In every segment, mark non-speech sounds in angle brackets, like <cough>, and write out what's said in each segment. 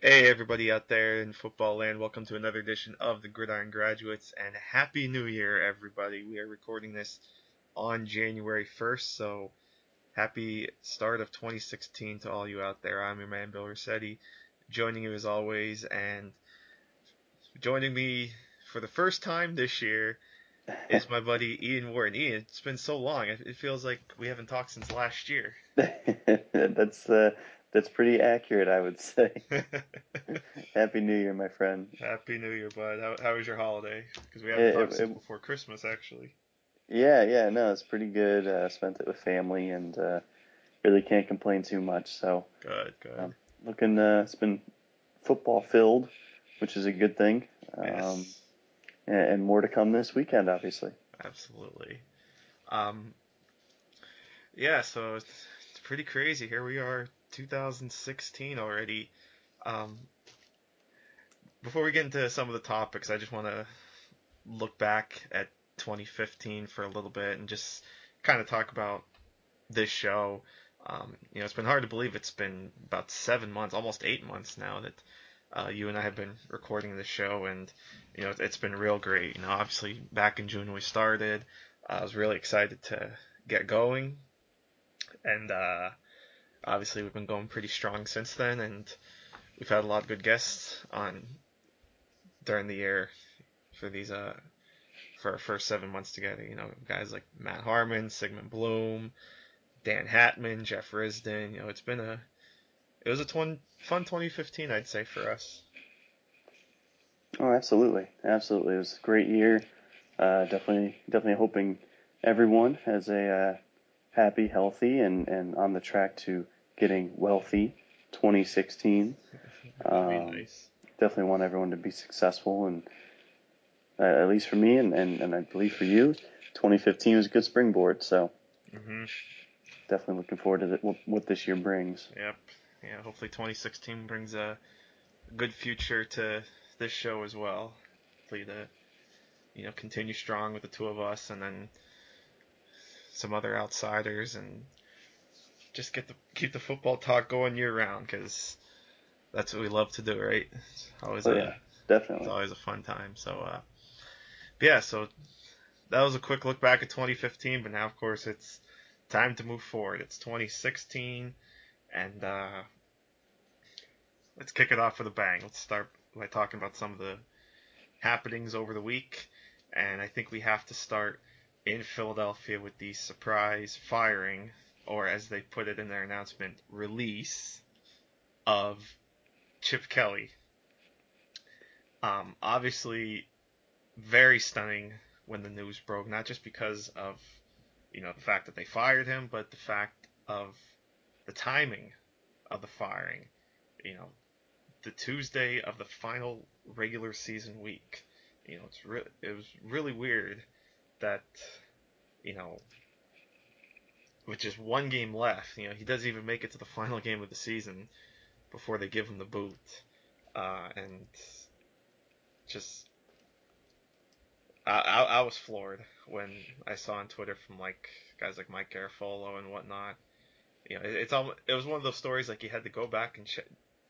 Hey, everybody out there in football land, welcome to another edition of the Gridiron Graduates, and Happy New Year, everybody. We are recording this on January 1st, so happy start of 2016 to all you out there. I'm your man, Bill Rossetti, joining you as always, and joining me for the first time this year is my buddy Ian Warren. Ian, it's been so long. It feels like we haven't talked since last year. <laughs> That's uh, that's pretty accurate, I would say. <laughs> Happy New Year, my friend. Happy New Year, bud. How, how was your holiday? Because we haven't it, talked it, since it, before Christmas, actually. Yeah, yeah, no, it's pretty good. Uh, spent it with family and uh, really can't complain too much. So good, good. Um, looking, uh, it's been football filled, which is a good thing. Yes. Um, and, and, more to come this weekend, obviously. Absolutely. Um, yeah, so it's, it's pretty crazy. Here we are, 2016 already. Um, before we get into some of the topics, I just want to look back at 2015 for a little bit and just kind of talk about this show. Um, you know, it's been hard to believe it's been about seven months, almost eight months now that uh, you and I have been recording this show, and you know, it's been real great. You know, obviously back in June we started. I was really excited to get going, and uh, obviously we've been going pretty strong since then, and we've had a lot of good guests on during the year for these uh for our first seven months together. You know, guys like Matt Harmon, Sigmund Bloom, Dan Hatman, Jeff Risdon. You know, it's been a it was a fun fun 2015, I'd say for us. Oh, absolutely, absolutely. It was a great year. Uh, definitely, definitely hoping everyone has a uh, happy, healthy, and, and on the track to getting wealthy 2016. Um, nice. Definitely want everyone to be successful, and uh, at least for me, and, and, and I believe for you, 2015 was a good springboard. So mm-hmm. definitely looking forward to the, what, what this year brings. Yep. Yeah. Hopefully 2016 brings a good future to this show as well. Hopefully to you know continue strong with the two of us, and then some other outsiders and just get the keep the football talk going year round because that's what we love to do, right? It's always oh, a, yeah, definitely. It's always a fun time. So, uh, yeah, so that was a quick look back at 2015, but now of course it's time to move forward. It's 2016, and uh, let's kick it off with a bang. Let's start by talking about some of the happenings over the week, and I think we have to start in Philadelphia with the surprise firing, or as they put it in their announcement, release of Chip Kelly. Um, obviously, very stunning when the news broke, not just because of you know the fact that they fired him, but the fact of the timing of the firing. You know, the Tuesday of the final regular season week. You know, it's re- it was really weird that you know with just one game left, you know, he doesn't even make it to the <laughs> final game of the season before they give him the boot, uh, and just I, I, I, was floored when I saw on Twitter from like guys like Mike Garafolo and whatnot. You know, it, it's almost, it was one of those stories like you had to go back and check,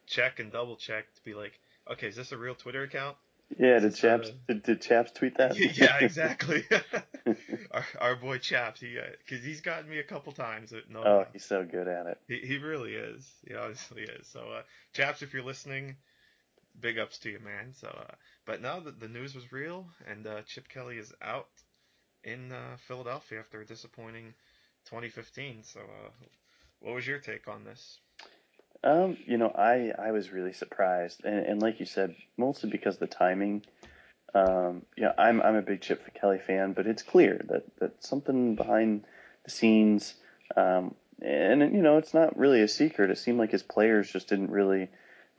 check and double check to be like, okay, is this a real Twitter account? Yeah, did Chaps uh, did, did Chaps tweet that? <laughs> yeah, <laughs> exactly. <laughs> our, our boy Chaps, he because uh, he's gotten me a couple times. no, oh, he's so good at it. He, he really is. He honestly is. So, uh, Chaps, if you're listening, big ups to you, man. So, uh, but now that the news was real, and uh, Chip Kelly is out in uh, Philadelphia after a disappointing 2015. So, uh, what was your take on this? Um, you know, I I was really surprised, and, and like you said, mostly because of the timing. Um, yeah, I'm I'm a big Chip for Kelly fan, but it's clear that that something behind the scenes, um, and you know, it's not really a secret. It seemed like his players just didn't really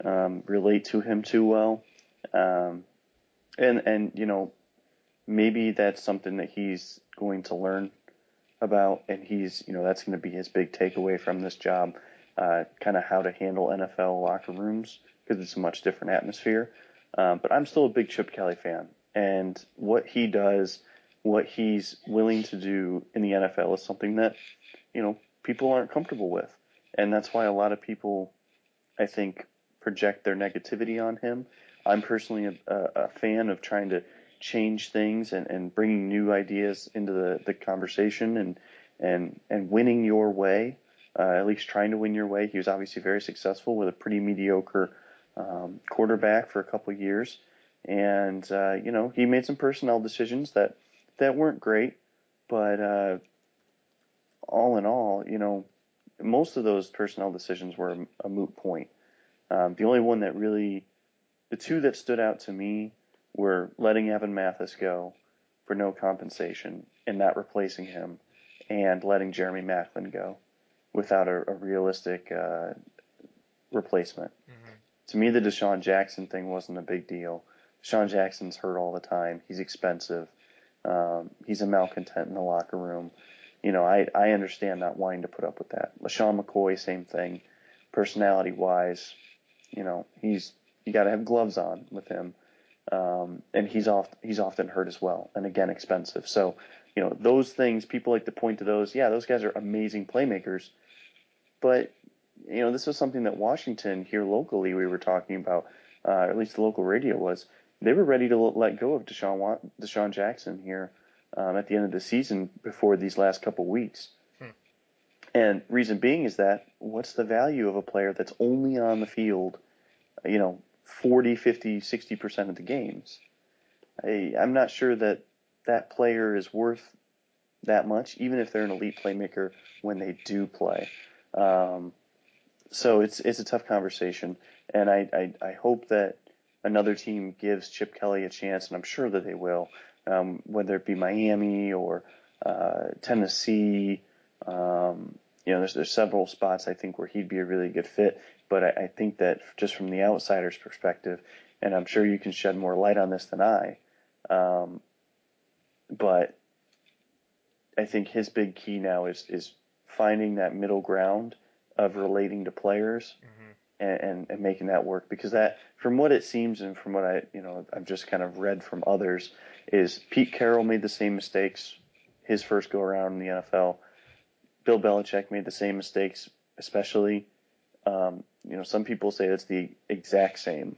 um, relate to him too well, um, and and you know, maybe that's something that he's going to learn about, and he's you know that's going to be his big takeaway from this job uh, kind of how to handle NFL locker rooms because it's a much different atmosphere. Um, but I'm still a big Chip Kelly fan, and what he does, what he's willing to do in the NFL is something that you know people aren't comfortable with, and that's why a lot of people, I think, project their negativity on him. I'm personally a, a, fan of trying to change things and, and bringing new ideas into the, the conversation and and and winning your way, uh, at least trying to win your way. He was obviously very successful with a pretty mediocre um, quarterback for a couple years, and uh, you know he made some personnel decisions that that weren't great, but uh, all in all, you know, most of those personnel decisions were a, a moot point. Um, the only one that really, the two that stood out to me were letting Evan Mathis go for no compensation and not replacing him, and letting Jeremy Maclin go without a, a realistic uh, replacement. Mm-hmm. To me, the DeSean Jackson thing wasn't a big deal. DeSean Jackson's hurt all the time. He's expensive. Um, he's a malcontent in the locker room. You know, I, I understand not wanting to put up with that. LeSean McCoy, same thing. Personality wise, you know, he's you got to have gloves on with him. Um, and he's oft he's often hurt as well, and again expensive. So, you know, those things people like to point to those. Yeah, those guys are amazing playmakers, but you know, this was something that Washington here locally we were talking about, uh, or at least the local radio was. They were ready to let go of Deshaun DeSean Jackson here um, at the end of the season before these last couple weeks. Hmm. And reason being is that what's the value of a player that's only on the field, you know, 40, 50, 60% of the games. I, I'm not sure that that player is worth that much, even if they're an elite playmaker when they do play. Um, so it's it's a tough conversation, and I, I, I hope that another team gives Chip Kelly a chance, and I'm sure that they will, um, whether it be Miami or uh, Tennessee. Um, you know, there's there's several spots I think where he'd be a really good fit. But I, I think that just from the outsider's perspective, and I'm sure you can shed more light on this than I, um, but I think his big key now is is finding that middle ground of relating to players mm-hmm. and, and, and making that work because that from what it seems and from what I you know I've just kind of read from others is Pete Carroll made the same mistakes his first go around in the NFL. Bill Belichick made the same mistakes, especially um, you know, some people say it's the exact same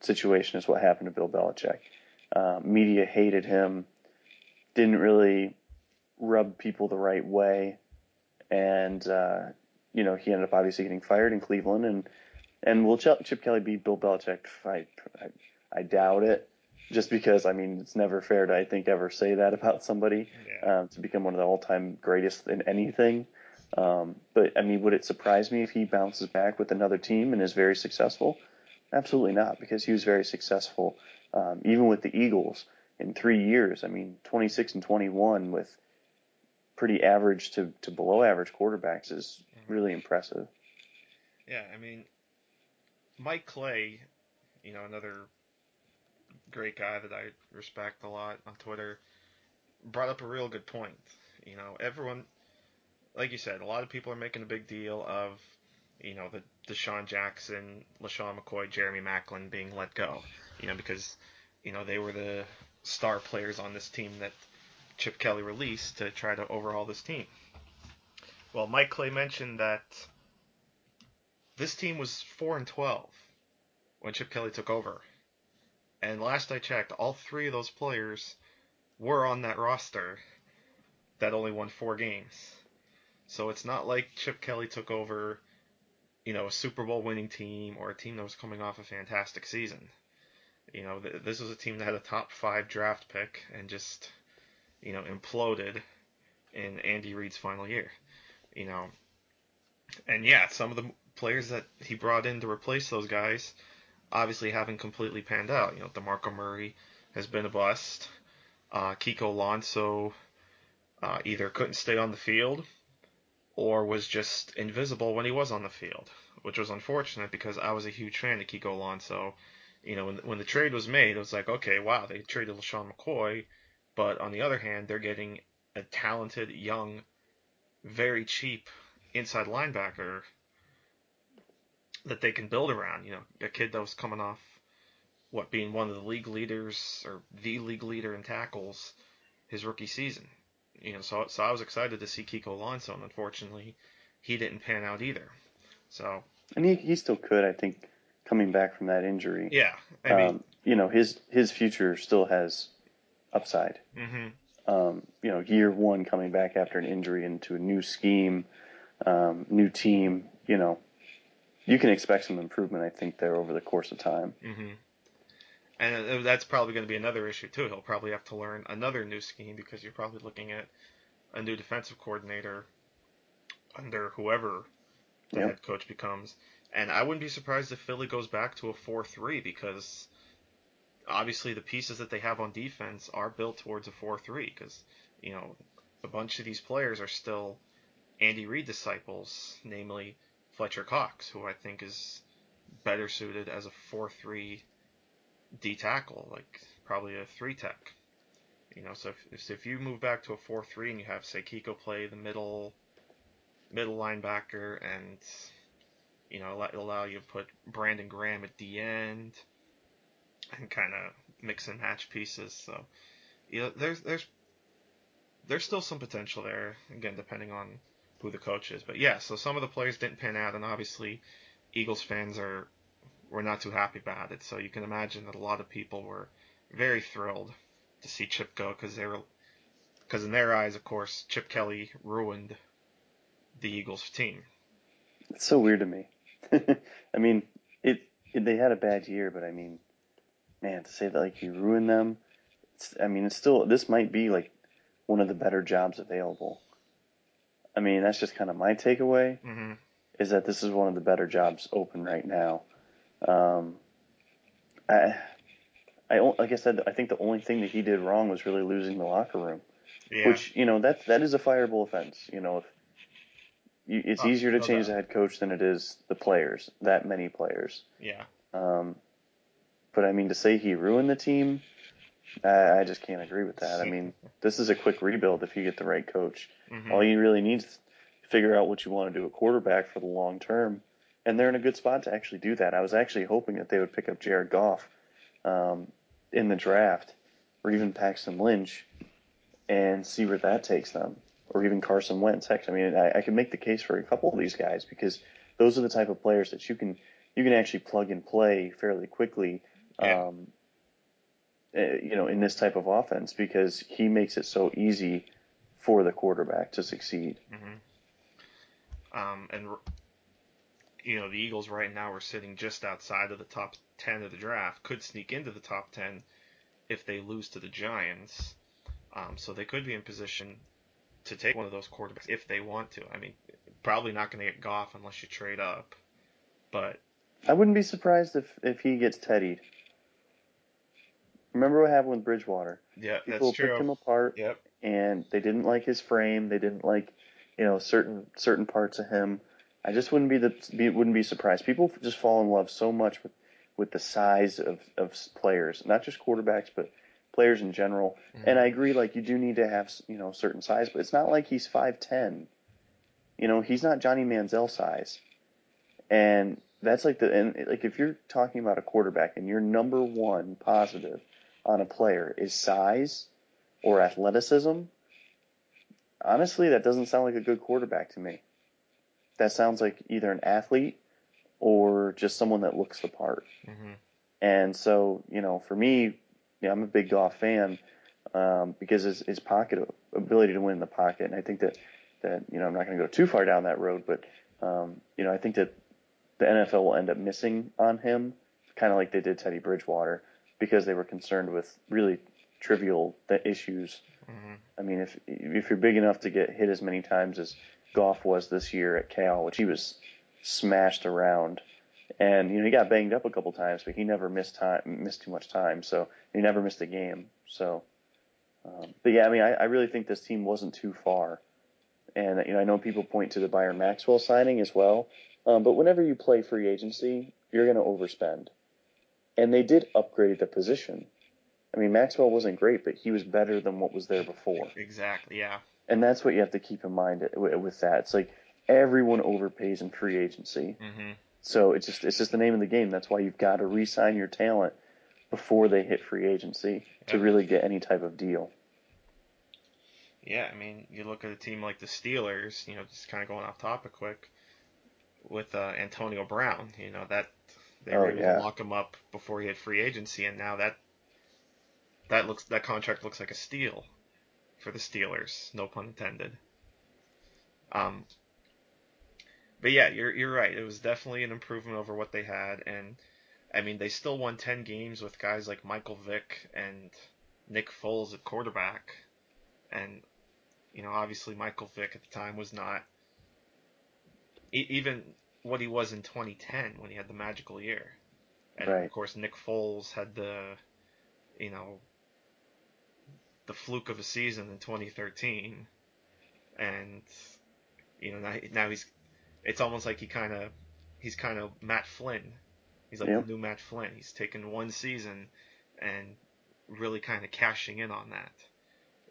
situation as what happened to Bill Belichick. Uh, media hated him, didn't really rub people the right way, and uh, you know he ended up obviously getting fired in Cleveland. And and will Chip Kelly beat Bill Belichick? I, I, I doubt it. Just because I mean it's never fair to I think ever say that about somebody yeah. um, to become one of the all-time greatest in anything. Um, but I mean, would it surprise me if he bounces back with another team and is very successful? Absolutely not, because he was very successful, um, even with the Eagles in three years. I mean, 26 and 21 with pretty average to, to below average quarterbacks is mm-hmm. really impressive. Yeah, I mean, Mike Clay, you know, another great guy that I respect a lot on Twitter, brought up a real good point. You know, everyone like you said, a lot of people are making a big deal of, you know, the DeSean Jackson, LeSean McCoy, Jeremy Maclin being let go. You know, because, you know, they were the star players on this team that Chip Kelly released to try to overhaul this team. Well, Mike Clay mentioned that this team was 4 and 12 when Chip Kelly took over. And last I checked, all three of those players were on that roster that only won four games. So it's not like Chip Kelly took over, you know, a Super Bowl winning team or a team that was coming off a fantastic season. You know, th- this was a team that had a top five draft pick and just, you know, imploded in Andy Reid's final year. You know, and yeah, some of the players that he brought in to replace those guys obviously haven't completely panned out. You know, DeMarco Murray has been a bust. Uh, Kiko Alonso uh, either couldn't stay on the field or was just invisible when he was on the field, which was unfortunate because I was a huge fan of Kiko Alonso. You know, when, when the trade was made, it was like, okay, wow, they traded LeSean McCoy, but on the other hand, they're getting a talented, young, very cheap inside linebacker that they can build around. You know, a kid that was coming off what being one of the league leaders or the league leader in tackles his rookie season you know, so so I was excited to see Kiko Alonso, and unfortunately, he didn't pan out either. So and he he still could, I think, coming back from that injury. Yeah, I mean, um, you know, his his future still has upside. hmm Um, you know, year one coming back after an injury into a new scheme, um, new team. You know, you can expect some improvement. I think there over the course of time. hmm And that's probably going to be another issue too. He'll probably have to learn another new scheme because you're probably looking at a new defensive coordinator under whoever the Yep. head coach becomes. And I wouldn't be surprised if Philly goes back to a 4-3 because obviously the pieces that they have on defense are built towards a 4-3 because you know a bunch of these players are still Andy Reid disciples, namely Fletcher Cox, who I think is better suited as a 4-3 D tackle, like probably a three tech. You know, so if, if you move back to a 4-3 and you have say Kiko play the middle middle linebacker and you know allow you to put Brandon Graham at the end and kind of mix and match pieces. So you know, there's there's there's still some potential there. Again, depending on who the coach is. But yeah, so some of the players didn't pan out, and obviously Eagles fans are were not too happy about it. So you can imagine that a lot of people were very thrilled to see Chip go because they were because in their eyes, of course, Chip Kelly ruined the Eagles team. It's so weird to me. <laughs> I mean, it, it they had a bad year, but I mean, man, to say that like you ruined them, it's, I mean, it's still this might be like one of the better jobs available. I mean, that's just kind of my takeaway hmm is that this is one of the better jobs open right now. Um, I, I like I said, I think the only thing that he did wrong was really losing the locker room, Yeah. which you know that that is a fireable offense. You know, if you, it's Oh, easier to no change doubt. the head coach than it is the players. That many players. yeah. Um, but I mean, to say he ruined the team, I, I just can't agree with that. I mean, <laughs> this is a quick rebuild if you get the right coach. hmm All you really need is to figure out what you want to do at quarterback for the long term, and they're in a good spot to actually do that. I was actually hoping that they would pick up Jared Goff um, in the draft, or even Paxton Lynch, and see where that takes them, or even Carson Wentz. Heck, I mean, I, I can make the case for a couple of these guys because those are the type of players that you can you can actually plug and play fairly quickly. Yeah. Um, eh, you know, in this type of offense because he makes it so easy for the quarterback to succeed. Mm-hmm. Um, and you know the Eagles right now are sitting just outside of the top ten of the draft. Could sneak into the top ten if they lose to the Giants. Um, so they could be in position to take one of those quarterbacks if they want to. I mean, probably not going to get Goff unless you trade up. But I wouldn't be surprised if, if he gets teddied. Remember what happened with Bridgewater? yeah, People that's picked him apart, Yep. and they didn't like his frame. They didn't like, you know, certain certain parts of him. I just wouldn't be the be, wouldn't be surprised. People just fall in love so much with with the size of of players, not just quarterbacks, but players in general. Mm-hmm. And I agree, like you do need to have you know certain size, but it's not like he's five ten. You know, he's not Johnny Manziel size, and that's like the and like if you're talking about a quarterback and your number one positive on a player is size or athleticism, honestly, that doesn't sound like a good quarterback to me. That sounds like either an athlete or just someone that looks the part. hmm And so, you know, for me, yeah, I'm a big Goff fan um, because his, his pocket ability to win in the pocket, and I think that that you know I'm not going to go too far down that road, but um, you know I think that the NFL will end up missing on him, kind of like they did Teddy Bridgewater, because they were concerned with really trivial issues. hmm I mean, if if you're big enough to get hit as many times as Goff was this year at Cal, which he was smashed around, and you know he got banged up a couple times, but he never missed time, missed too much time, so he never missed a game. So, um, but yeah, I mean, I, I really think this team wasn't too far, and you know I know people point to the Byron Maxwell signing as well, um, but whenever you play free agency, you're going to overspend, and they did upgrade the position. I mean, Maxwell wasn't great, but he was better than what was there before. Exactly. Yeah. And that's what you have to keep in mind with that. It's like everyone overpays in free agency. hmm So it's just it's just the name of the game. That's why you've got to re-sign your talent before they hit free agency to really get any type of deal. Yeah, I mean, you look at a team like the Steelers, you know, just kind of going off topic quick, with uh, Antonio Brown, you know, that They were Oh, able yeah. to lock him up before he had free agency, and now that that looks that contract looks like a steal for the Steelers. No pun intended. Um, but yeah, you're you're right. It was definitely an improvement over what they had, and I mean they still won ten games with guys like Michael Vick and Nick Foles at quarterback, and you know obviously Michael Vick at the time was not even what he was in 2010 when he had the magical year, and Right. of course Nick Foles had the you know the fluke of a season in 2013, and you know now, now he's it's almost like he kind of he's kind of Matt Flynn. He's like Yep. the new Matt Flynn. He's taken one season and really kind of cashing in on that.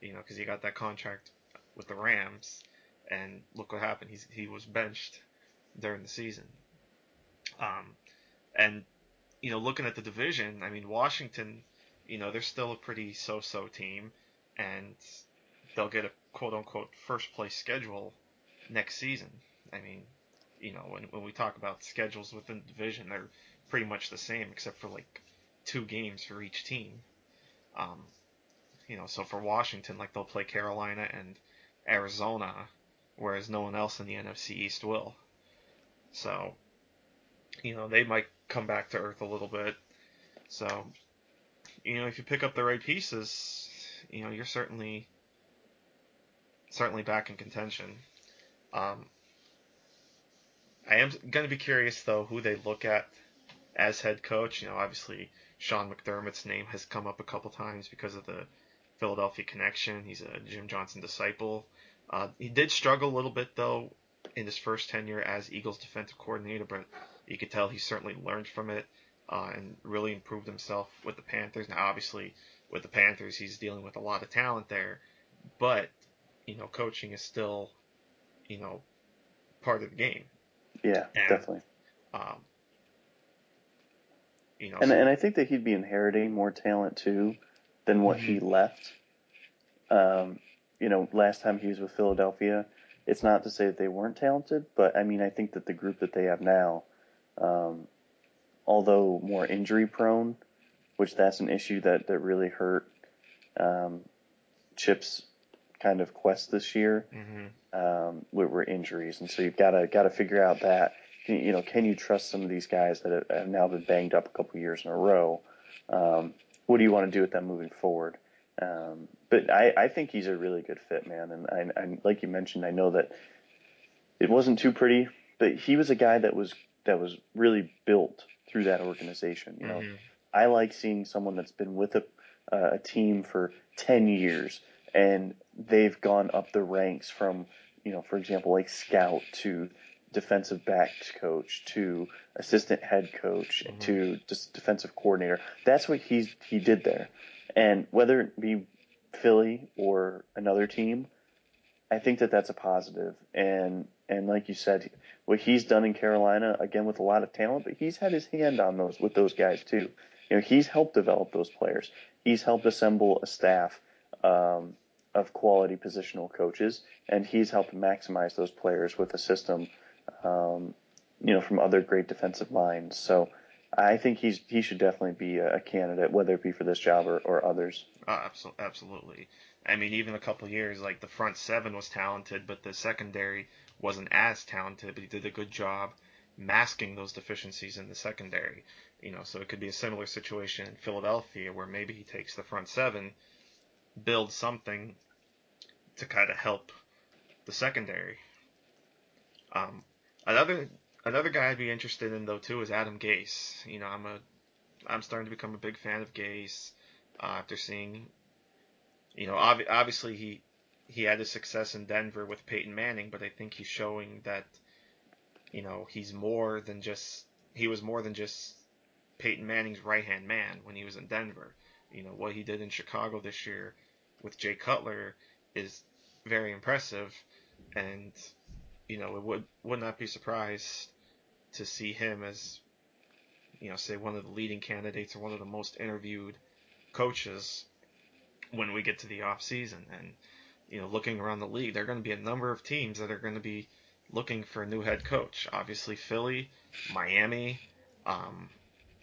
You know, because he got that contract with the Rams, and look what happened. He's he was benched during the season. Um, and you know, looking at the division, I mean, Washington, you know, they're still a pretty so-so team, and they'll get a quote-unquote first place schedule next season. I mean, you know, when when we talk about schedules within the division, they're pretty much the same except for like two games for each team. Um, you know, so for Washington, like they'll play Carolina and Arizona, whereas no one else in the NFC East will. So, you know, they might come back to earth a little bit. So, you know, if you pick up the right pieces, you know, you're certainly certainly back in contention. Um, I am going to be curious though who they look at as head coach. You know, obviously Sean McDermott's name has come up a couple times because of the Philadelphia connection. He's a Jim Johnson disciple. Uh, he did struggle a little bit though in his first tenure as Eagles defensive coordinator, but you could tell he certainly learned from it uh, and really improved himself with the Panthers. Now, obviously, with the Panthers, he's dealing with a lot of talent there, but you know, coaching is still, you know, part of the game. Yeah, And- definitely. Um, you know, And so- and I think that he'd be inheriting more talent too than what he left. Um, you know, last time he was with Philadelphia, it's not to say that they weren't talented, but I mean, I think that the group that they have now, um, although more injury prone, which that's an issue that that really hurt um, Chip's kind of quest this year Mhm. um, were, were injuries, and so you've got to got to figure out that can, you know can you trust some of these guys that have, now been banged up a couple years in a row? Um, what do you want to do with them moving forward? Um, but I, I think he's a really good fit, man. And I, I, like you mentioned, I know that it wasn't too pretty, but he was a guy that was that was really built through that organization. You know, Mhm. I like seeing someone that's been with a, uh, a team for 10 years and they've gone up the ranks from, you know, for example, like scout to defensive backs coach to assistant head coach Mhm. to just defensive coordinator. That's what he's he did there. And whether it be Philly or another team, I think that that's a positive. And and like you said, what he's done in Carolina again with a lot of talent, but he's had his hand on those with those guys too. You know, he's helped develop those players. He's helped assemble a staff um, of quality positional coaches, and he's helped maximize those players with a system, um, you know, from other great defensive minds. So I think he's he should definitely be a, candidate, whether it be for this job or, or others. Abso- absolutely. I mean, even a couple years, like the front seven was talented, but the secondary wasn't as talented. But he did a good job masking those deficiencies in the secondary. You know, so it could be a similar situation in Philadelphia, where maybe he takes the front seven, builds something to kind of help the secondary. Um, another another guy I'd be interested in though too is Adam Gase. You know, I'm a I'm starting to become a big fan of Gase uh, after seeing, you know, ob- obviously he he had his success in Denver with Peyton Manning, but I think he's showing that, you know, he's more than just he was more than just Peyton Manning's right hand man when he was in Denver. You know what he did in Chicago this year with Jay Cutler is very impressive, and you know it would would not be surprised to see him as you know say one of the leading candidates or one of the most interviewed coaches when we get to the off season. And you know looking around the league there are going to be a number of teams that are going to be looking for a new head coach. Obviously Philly Miami um,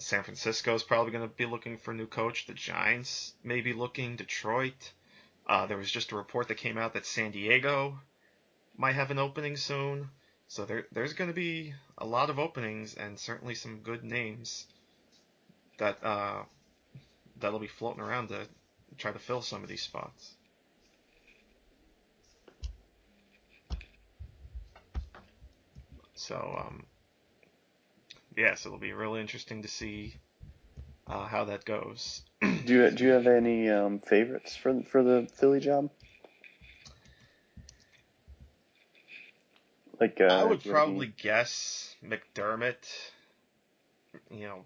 San Francisco is probably going to be looking for a new coach. The Giants may be looking. Detroit. Uh, there was just a report that came out that San Diego might have an opening soon. So there, there's going to be a lot of openings and certainly some good names that uh, that'll be floating around to try to fill some of these spots. So um, yeah, so it'll be really interesting to see uh, how that goes. <clears throat> do you do you have any um, favorites for for the Philly job? Like uh, I would probably guess McDermott. You know,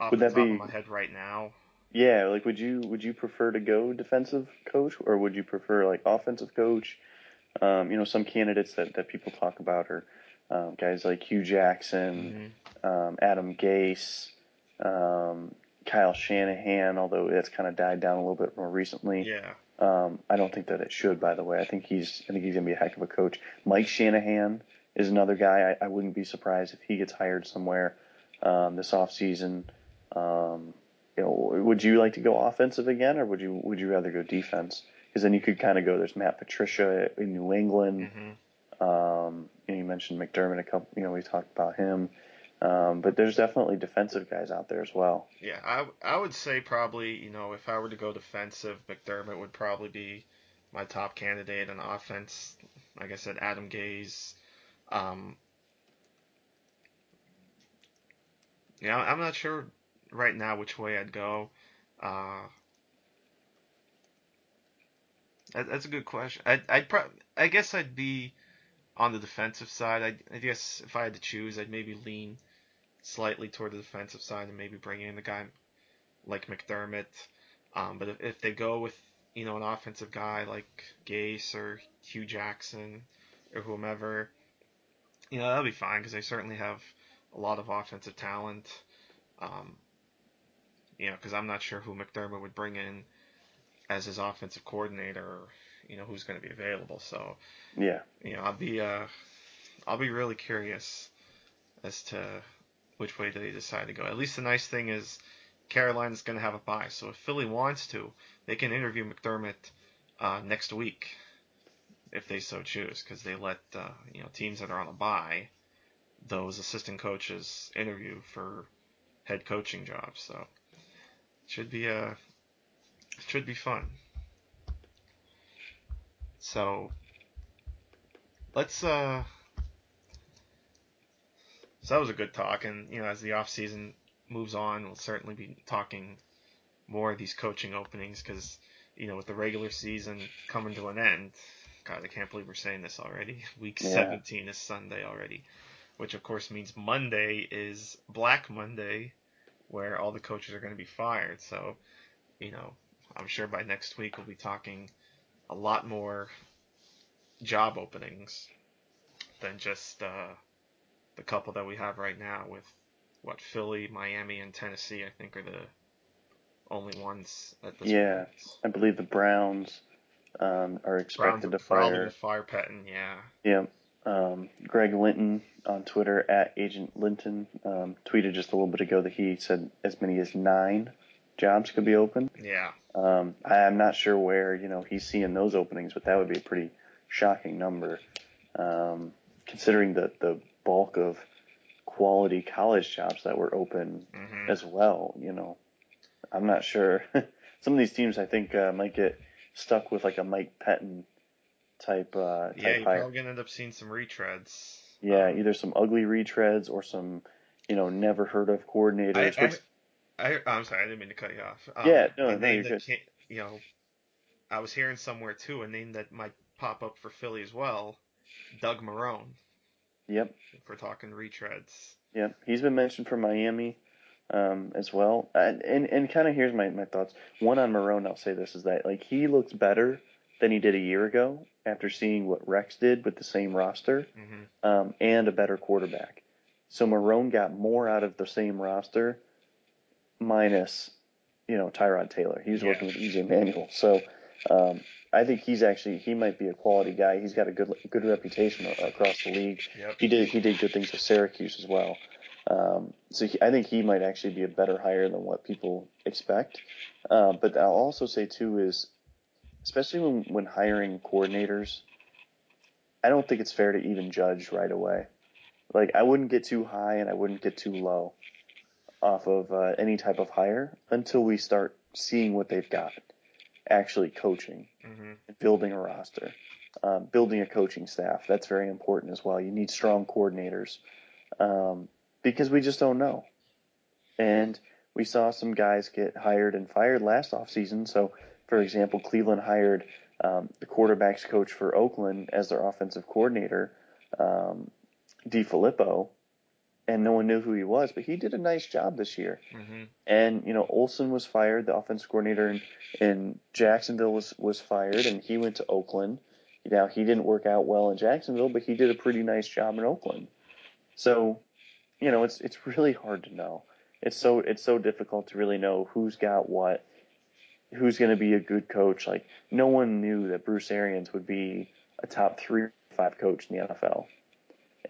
off would the top be... of my head right now. Yeah, like would you would you prefer to go defensive coach or would you prefer like offensive coach? Um, you know, some candidates that, that people talk about are um, guys like Hue Jackson, mm-hmm. Um, Adam Gase, um, Kyle Shanahan, although it's kind of died down a little bit more recently. Yeah. Um, I don't think that it should, by the way. I think he's I think he's gonna be a heck of a coach. Mike Shanahan is another guy. I, I wouldn't be surprised if he gets hired somewhere um, this off season. Um, you know, would you like to go offensive again, or would you would you rather go defense? Because then you could kind of go. There's Matt Patricia in New England. Mm-hmm. Um, you, you mentioned McDermott a couple. You know, we talked about him. Um, but there's definitely defensive guys out there as well. Yeah, I, I would say probably, you know, if I were to go defensive, McDermott would probably be my top candidate in offense. Like I said, Adam Gase. Um, yeah, I'm not sure right now which way I'd go. Uh, that, that's a good question. I'd, I'd pro- I guess I'd be on the defensive side. I, I guess if I had to choose, I'd maybe lean slightly toward the defensive side and maybe bring in a guy like McDermott. Um, but if, if they go with you know an offensive guy like Gase or Hue Jackson or whomever, you know that'll be fine because they certainly have a lot of offensive talent. Um, you know, because I'm not sure who McDermott would bring in as his offensive coordinator, or, you know, who's going to be available. So, yeah, you know, I'll be uh, I'll be really curious as to which way do they decide to go. At least the nice thing is Carolina's going to have a bye, so if Philly wants to, they can interview McDermott uh, next week if they so choose, because they let uh, you know teams that are on a bye those assistant coaches interview for head coaching jobs. So it should be a uh, should be fun. So let's uh so that was a good talk, and you know, as the off season moves on, we'll certainly be talking more of these coaching openings because you know, with the regular season coming to an end, God, I can't believe we're saying this already. <laughs> Week yeah. 17 is Sunday already, which of course means Monday is Black Monday, where all the coaches are going to be fired. So, you know, I'm sure by next week we'll be talking a lot more job openings than just uh, the couple that we have right now with what Philly, Miami, and Tennessee. I think are the only ones at this yeah, point. I believe the Browns um, are expected Browns to fire. fire Pettine, yeah. Yeah. Um, Greg Linton on Twitter at Agent Linton um, tweeted just a little bit ago that he said as many as nine jobs could be open. Yeah. Um, I'm not sure where you know he's seeing those openings, but that would be a pretty shocking number, um, considering the the bulk of quality college jobs that were open mm-hmm. as well. You know, I'm not sure. <laughs> Some of these teams, I think, uh, might get stuck with like a Mike Pettine type. Uh, type yeah, you're hire. probably gonna end up seeing some retreads. Yeah, um, either some ugly retreads or some, you know, never heard of coordinators. I, which... I, I, am sorry, I didn't mean to cut you off. Um, yeah, no, no, you're good. You know, I was hearing somewhere too a name that might pop up for Philly as well, Doug Marrone. Yep. If we're talking retreads. Yep, he's been mentioned for Miami um, as well. And and, and kind of here's my, my thoughts. One on Marrone, I'll say this is that like he looks better than he did a year ago after seeing what Rex did with the same roster mm-hmm. um, and a better quarterback. So Marrone got more out of the same roster, minus you know Tyrod Taylor. He was yeah. working with EJ Manuel, so um, I think he's actually he might be a quality guy. He's got a good good reputation across the league. Yep. He did he did good things with Syracuse as well. Um, so he, I think he might actually be a better hire than what people expect. Uh, but I'll also say too is, especially when when hiring coordinators, I don't think it's fair to even judge right away. Like I wouldn't get too high and I wouldn't get too low off of uh, any type of hire until we start seeing what they've got, actually coaching, hmm building a roster, uh, building a coaching staff. That's very important as well. You need strong coordinators um, because we just don't know. And we saw some guys get hired and fired last offseason. So, for example, Cleveland hired um, the quarterbacks coach for Oakland as their offensive coordinator, um, DeFilippo, and no one knew who he was, but he did a nice job this year. hmm And you know, Olson was fired, the offensive coordinator in, in Jacksonville was was fired, and he went to Oakland. Now he didn't work out well in Jacksonville, but he did a pretty nice job in Oakland. So, you know, it's it's really hard to know. It's so it's so difficult to really know who's got what, who's going to be a good coach. Like no one knew that Bruce Arians would be a top three or five coach in the NFL,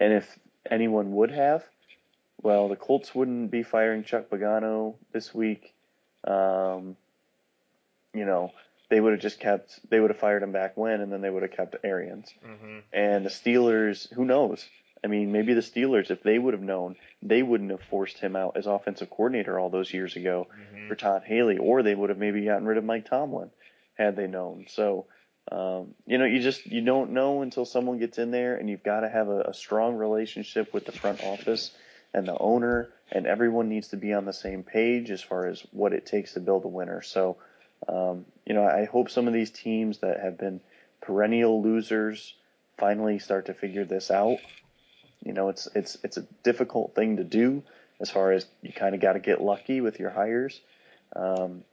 and if anyone would have, well, the Colts wouldn't be firing Chuck Pagano this week. Um, you know, they would have just kept, they would have fired him back when, and then they would have kept Arians. hmm And the Steelers, who knows? I mean, maybe the Steelers, if they would have known, they wouldn't have forced him out as offensive coordinator all those years ago hmm for Todd Haley, or they would have maybe gotten rid of Mike Tomlin had they known. So, um, you know, you just you don't know until someone gets in there, and you've got to have a, a strong relationship with the front office and the owner, and everyone needs to be on the same page as far as what it takes to build a winner. So, um, you know, I hope some of these teams that have been perennial losers finally start to figure this out. You know, it's it's it's a difficult thing to do as far as you kind of got to get lucky with your hires. Um,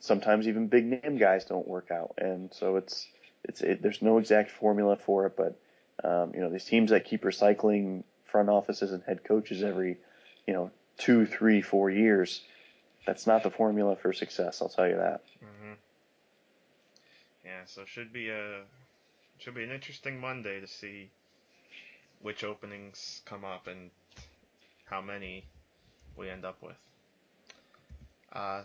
sometimes even big name guys don't work out, and so it's it's it, there's no exact formula for it. But um, you know, these teams that keep recycling front offices and head coaches every you know two, three, four years, that's not the formula for success. I'll tell you that. hmm Yeah, so should be a should be an interesting Monday to see which openings come up and how many we end up with. Uh,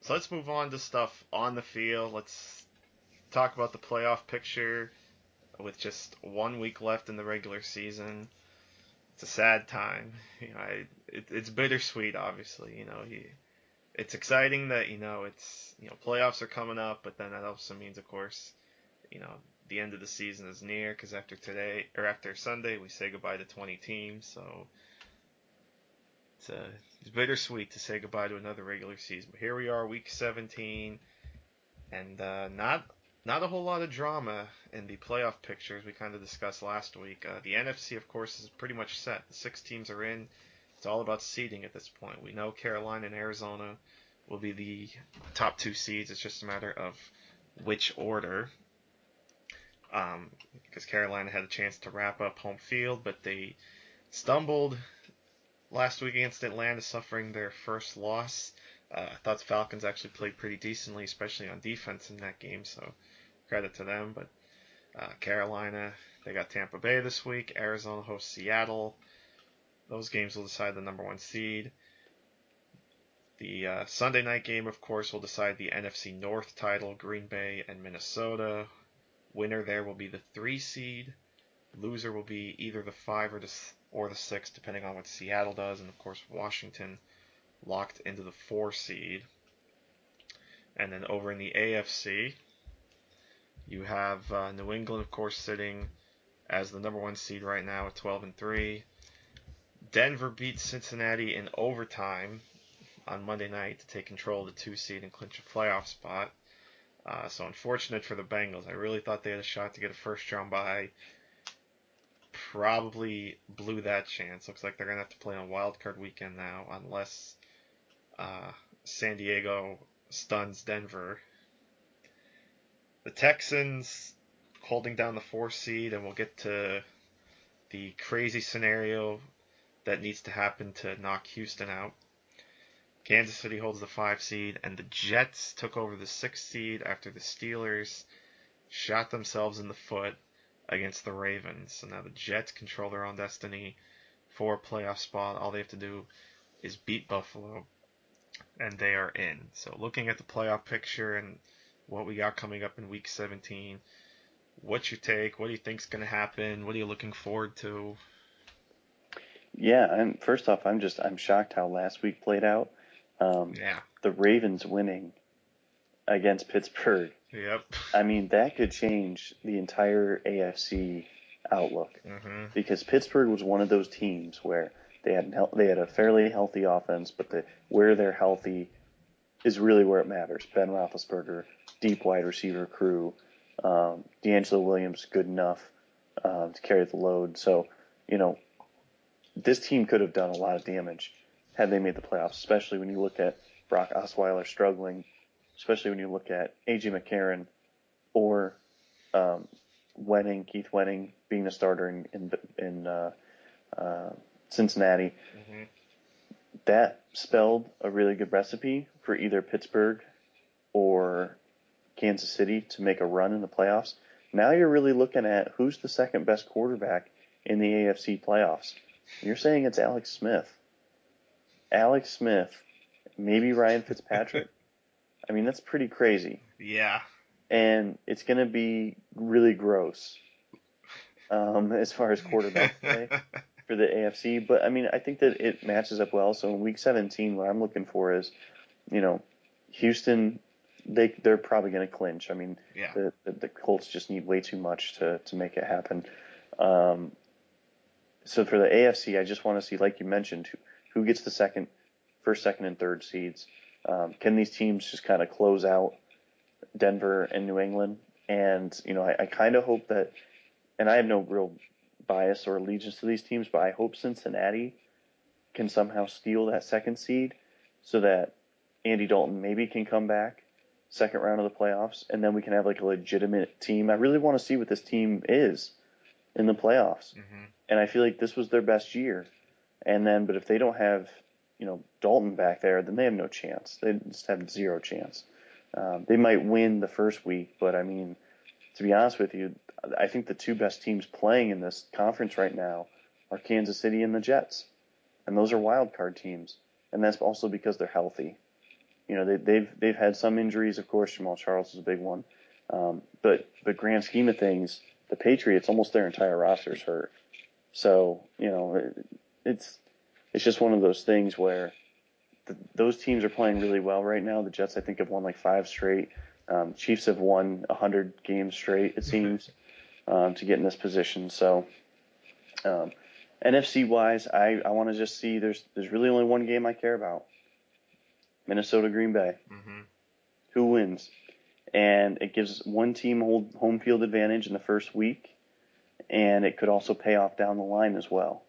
so let's move on to stuff on the field. Let's talk about the playoff picture with just one week left in the regular season. It's a sad time. You know, I, it, it's bittersweet, obviously. You know, he, it's exciting that you know it's you know playoffs are coming up, but then that also means, of course, you know the end of the season is near because after today or after Sunday we say goodbye to 20 teams. So it's uh, it's bittersweet to say goodbye to another regular season. But here we are, week 17, and uh, not not a whole lot of drama in the playoff pictures we kind of discussed last week. Uh, the NFC, of course, is pretty much set. The six teams are in. It's all about seeding at this point. We know Carolina and Arizona will be the top two seeds. It's just a matter of which order. Um, because Carolina had a chance to wrap up home field, but they stumbled last week against Atlanta, suffering their first loss. Uh, I thought the Falcons actually played pretty decently, especially on defense in that game, so credit to them. But uh, Carolina, they got Tampa Bay this week. Arizona hosts Seattle. Those games will decide the number one seed. The uh, Sunday night game, of course, will decide the NFC North title. Green Bay and Minnesota. Winner there will be the three seed. Loser will be either the five or the or the six, depending on what Seattle does, and of course Washington locked into the four seed. And then over in the AFC, you have uh, New England, of course, sitting as the number one seed right now at 12 and three. Denver beat Cincinnati in overtime on Monday night to take control of the two seed and clinch a playoff spot. Uh, so unfortunate for the Bengals. I really thought they had a shot to get a first round bye. Probably blew that chance. Looks like they're gonna have to play on wild card weekend now, unless uh, San Diego stuns Denver. The Texans holding down the four seed, and we'll get to the crazy scenario that needs to happen to knock Houston out. Kansas City holds the five seed, and the Jets took over the six seed after the Steelers shot themselves in the foot against the Ravens. So now the Jets control their own destiny for a playoff spot. All they have to do is beat Buffalo, and they are in. So looking at the playoff picture and what we got coming up in Week 17, what's your take? What do you think's going to happen? What are you looking forward to? Yeah, and first off, I'm just I'm shocked how last week played out. Um, Yeah. the Ravens winning against Pittsburgh. Yep. I mean, that could change the entire AFC outlook hmm because Pittsburgh was one of those teams where they had they had a fairly healthy offense, but the, where they're healthy is really where it matters. Ben Roethlisberger, deep wide receiver crew, um, DeAngelo Williams, good enough um, to carry the load. So, you know, this team could have done a lot of damage had they made the playoffs, especially when you look at Brock Osweiler struggling, especially when you look at AJ McCarron or um, Wenning, Keith Wenning being a starter in in, in uh, uh, Cincinnati. hmm That spelled a really good recipe for either Pittsburgh or Kansas City to make a run in the playoffs. Now you're really looking at who's the second best quarterback in the AFC playoffs. You're saying it's Alex Smith. Alex Smith, maybe Ryan Fitzpatrick. <laughs> I mean, that's pretty crazy. Yeah. And it's going to be really gross um, as far as quarterback play <laughs> for the AFC. But I mean, I think that it matches up well. So in Week 17, what I'm looking for is, you know, Houston. They they're probably going to clinch. I mean, yeah. the, the the Colts just need way too much to to make it happen. Um, so for the AFC, I just want to see, like you mentioned, who, who gets the second, first, second, and third seeds. Um, can these teams just kind of close out Denver and New England? And you know, I, I kind of hope that, and I have no real bias or allegiance to these teams, but I hope Cincinnati can somehow steal that second seed, so that Andy Dalton maybe can come back second round of the playoffs, and then we can have like a legitimate team. I really want to see what this team is in the playoffs, hmm and I feel like this was their best year. And then, but if they don't have, you know, Dalton back there, then they have no chance. They just have zero chance. Um, they might win the first week, but I mean, to be honest with you, I think the two best teams playing in this conference right now are Kansas City and the Jets, and those are wild card teams, and that's also because they're healthy. You know, they, they've they've had some injuries, of course. Jamaal Charles is a big one, um, but but grand scheme of things, the Patriots almost their entire roster is hurt. So you know, it, it's it's just one of those things where the, those teams are playing really well right now. The Jets, I think, have won like five straight. Um, Chiefs have won a hundred games straight, it seems, um, to get in this position. So, um, NFC wise, I, I want to just see there's there's really only one game I care about. Minnesota Green Bay. hmm Who wins? And it gives one team hold home field advantage in the first week, and it could also pay off down the line as well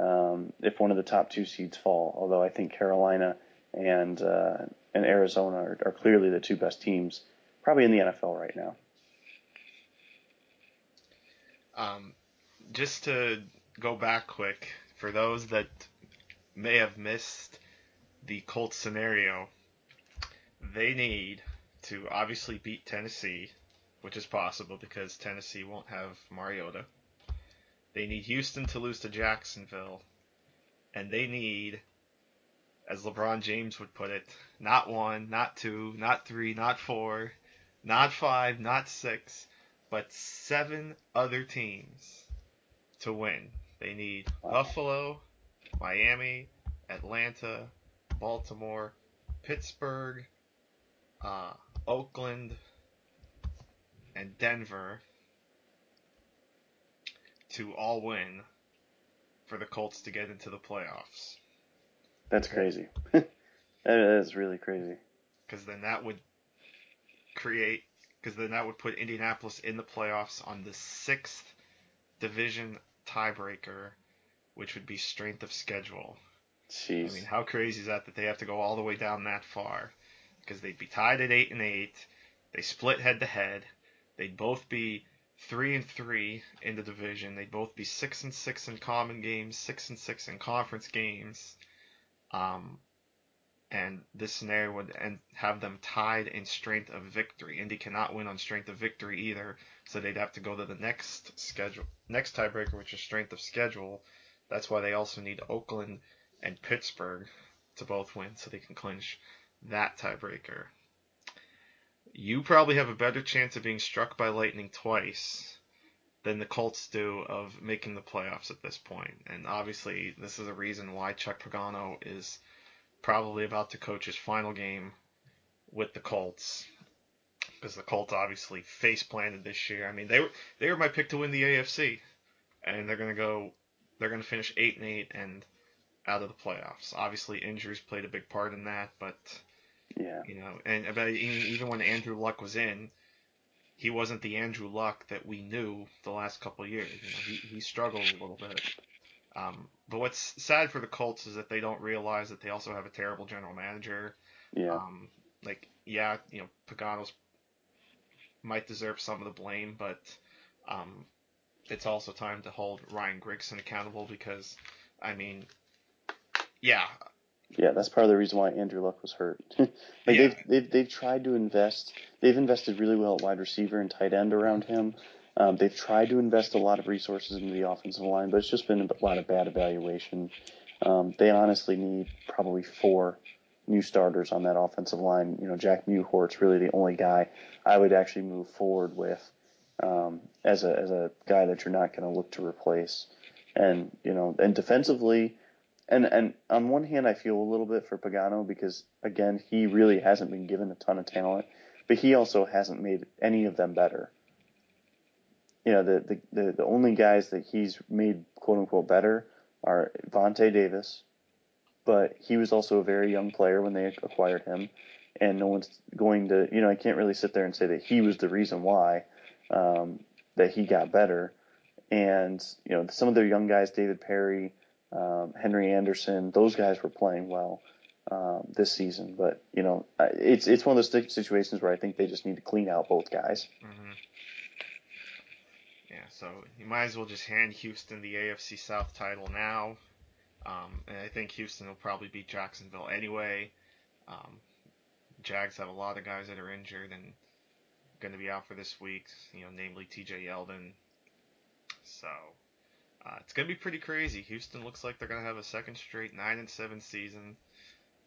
um, if one of the top two seeds fall. Although I think Carolina and uh, and Arizona are, are clearly the two best teams, probably in the NFL right now. Um, just to go back quick, for those that may have missed the Colts scenario, they need to obviously beat Tennessee, which is possible because Tennessee won't have Mariota. They need Houston to lose to Jacksonville, and they need, as LeBron James would put it, not one, not two, not three, not four, not five, not six, but seven other teams to win. They need Buffalo, Miami, Atlanta, Baltimore, Pittsburgh, uh, Oakland, and Denver to all win for the Colts to get into the playoffs. That's crazy. <laughs> that is really crazy. Because then that would create, because then that would put Indianapolis in the playoffs on the sixth division tiebreaker, which would be strength of schedule. Jeez. I mean, how crazy is that that they have to go all the way down that far? Because they'd be tied at eight and eight. They split head to head. They'd both be three and three in the division. They'd both be six and six in common games, six and six in conference games. Um, and this scenario would and have them tied in strength of victory. Indy cannot win on strength of victory either, so they'd have to go to the next schedule, next tiebreaker, which is strength of schedule, That's why they also need Oakland and Pittsburgh to both win so they can clinch that tiebreaker. You probably have a better chance of being struck by lightning twice than the Colts do of making the playoffs at this point. And obviously, this is a reason why Chuck Pagano is probably about to coach his final game with the Colts. Because the Colts obviously face planted this year. I mean, they were they were my pick to win the AFC, and they're gonna go, they're gonna finish eight and eight and out of the playoffs. Obviously, injuries played a big part in that, but Yeah. you know, and but even when Andrew Luck was in, he wasn't the Andrew Luck that we knew the last couple of years. You know, he he struggled a little bit. Um, but what's sad for the Colts is that they don't realize that they also have a terrible general manager. Yeah. Um, like, yeah, you know, Pagano's might deserve some of the blame, but um, it's also time to hold Ryan Grigson accountable because, I mean, yeah, Yeah, that's part of the reason why Andrew Luck was hurt. <laughs> like Yeah. they've, they've they've tried to invest. They've invested really well at wide receiver and tight end around him. Um, they've tried to invest a lot of resources into the offensive line, but it's just been a lot of bad evaluation. Um, they honestly need probably four new starters on that offensive line. You know, Jack Mewhort's really the only guy I would actually move forward with um, as a as a guy that you're not going to look to replace. And you know, and defensively, and and on one hand, I feel a little bit for Pagano because again, he really hasn't been given a ton of talent, but he also hasn't made any of them better. You know, the the the, the only guys that he's made quote unquote better are Vontae Davis, but he was also a very young player when they acquired him, and no one's going to you know I can't really sit there and say that he was the reason why um, that he got better, and you know some of their young guys, David Parry um, Henry Anderson, those guys were playing well um, this season. But you know, it's it's one of those situations where I think they just need to clean out both guys. hmm Yeah, so you might as well just hand Houston the AFC South title now. Um, and I think Houston will probably beat Jacksonville anyway. Um, Jags have a lot of guys that are injured and going to be out for this week, you know, namely TJ Yeldon. So uh, it's going to be pretty crazy. Houston looks like they're going to have a second straight 9 and 7 season.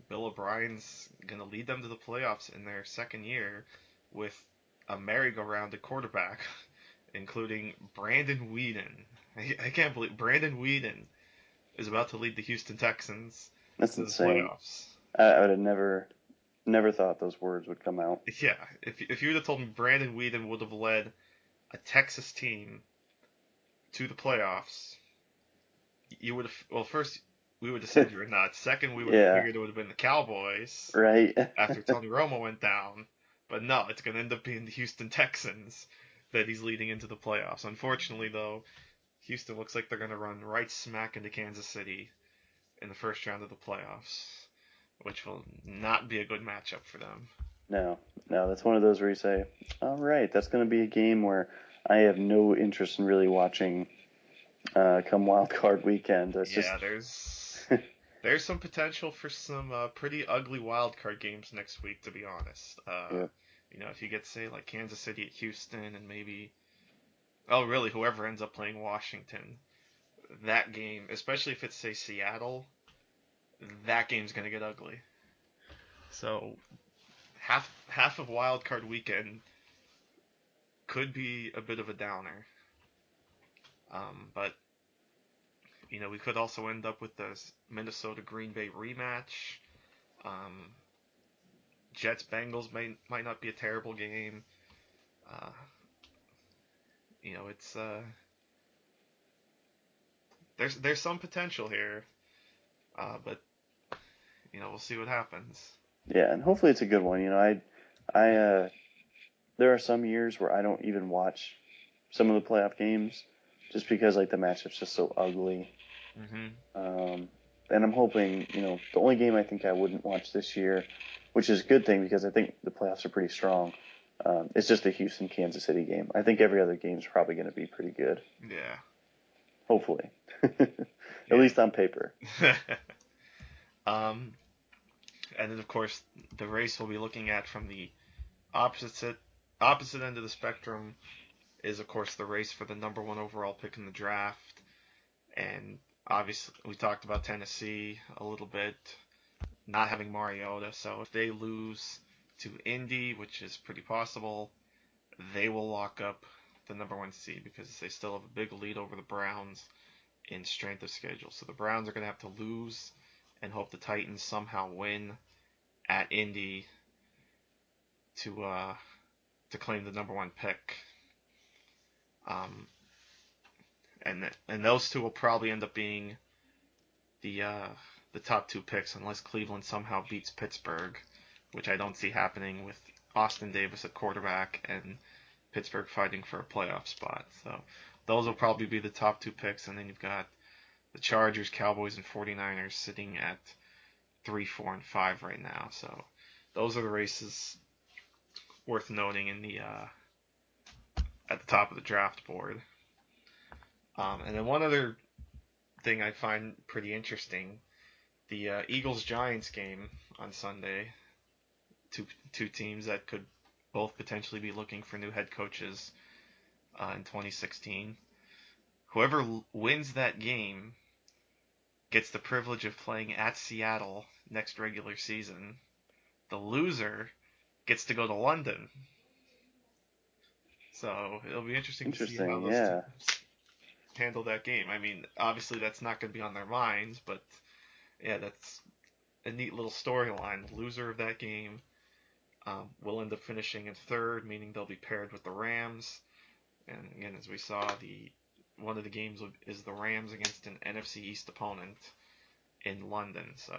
Bill O'Brien's going to lead them to the playoffs in their second year with a merry-go-round at quarterback, <laughs> including Brandon Weeden. I, I can't believe Brandon Weeden is about to lead the Houston Texans That's to the insane. playoffs. I, I would have never never thought those words would come out. <laughs> Yeah, if if you would have told me Brandon Weeden would have led a Texas team to the playoffs, you would have. Well, first we would have said you were nuts. Second, we would have <laughs> Yeah. figured it would have been the Cowboys Right? <laughs> after Tony Romo went down. But no, it's going to end up being the Houston Texans that he's leading into the playoffs. Unfortunately, though, Houston looks like they're going to run right smack into Kansas City in the first round of the playoffs, which will not be a good matchup for them. no, no, that's one of those where you say, all right, that's going to be a game where I have no interest in really watching. Uh, come wild card weekend, it's yeah, just there's <laughs> there's some potential for some uh, pretty ugly wild card games next week, to be honest. Uh, Yeah. You know, if you get say like Kansas City at Houston, and maybe oh really whoever ends up playing Washington, that game, especially if it's say Seattle, that game's gonna get ugly. So half half of wild card weekend could be a bit of a downer. Um, but you know, we could also end up with the Minnesota Green Bay rematch. Um, Jets Bengals might might not be a terrible game. Uh, you know, it's uh, there's there's some potential here, uh, but you know we'll see what happens. Yeah, and hopefully it's a good one. You know, I, I, uh, there are some years where I don't even watch some of the playoff games just because like the matchup's just so ugly. Mm-hmm. Um, and I'm hoping, you know, the only game I think I wouldn't watch this year, which is a good thing because I think the playoffs are pretty strong. Um, it's just the Houston Kansas City game. I think every other game is probably going to be pretty good. Yeah. Hopefully, <laughs> at Yeah. least on paper. <laughs> um, and then of course the race we'll be looking at from the opposite opposite end of the spectrum is of course the race for the number one overall pick in the draft, and obviously, we talked about Tennessee a little bit, not having Mariota. So if they lose to Indy, which is pretty possible, they will lock up the number one seed because they still have a big lead over the Browns in strength of schedule. So the Browns are going to have to lose and hope the Titans somehow win at Indy to uh, to claim the number one pick. Um, and and those two will probably end up being the uh, the top two picks unless Cleveland somehow beats Pittsburgh, which I don't see happening with Austin Davis at quarterback and Pittsburgh fighting for a playoff spot. So those will probably be the top two picks, and then you've got the Chargers, Cowboys, and 49ers sitting at three, four, and five right now. So those are the races worth noting in the uh, at the top of the draft board. Um, and then one other thing I find pretty interesting: the uh, Eagles Giants game on Sunday. Two two teams that could both potentially be looking for new head coaches uh, in 2016. Whoever wins that game gets the privilege of playing at Seattle next regular season. The loser gets to go to London. So it'll be interesting, interesting to see how those yeah. teams handle that game. I mean, obviously that's not going to be on their minds, but yeah, that's a neat little storyline. The loser of that game um, will end up finishing in third, meaning they'll be paired with the Rams. And again, as we saw, the one of the games is the Rams against an NFC East opponent in London. So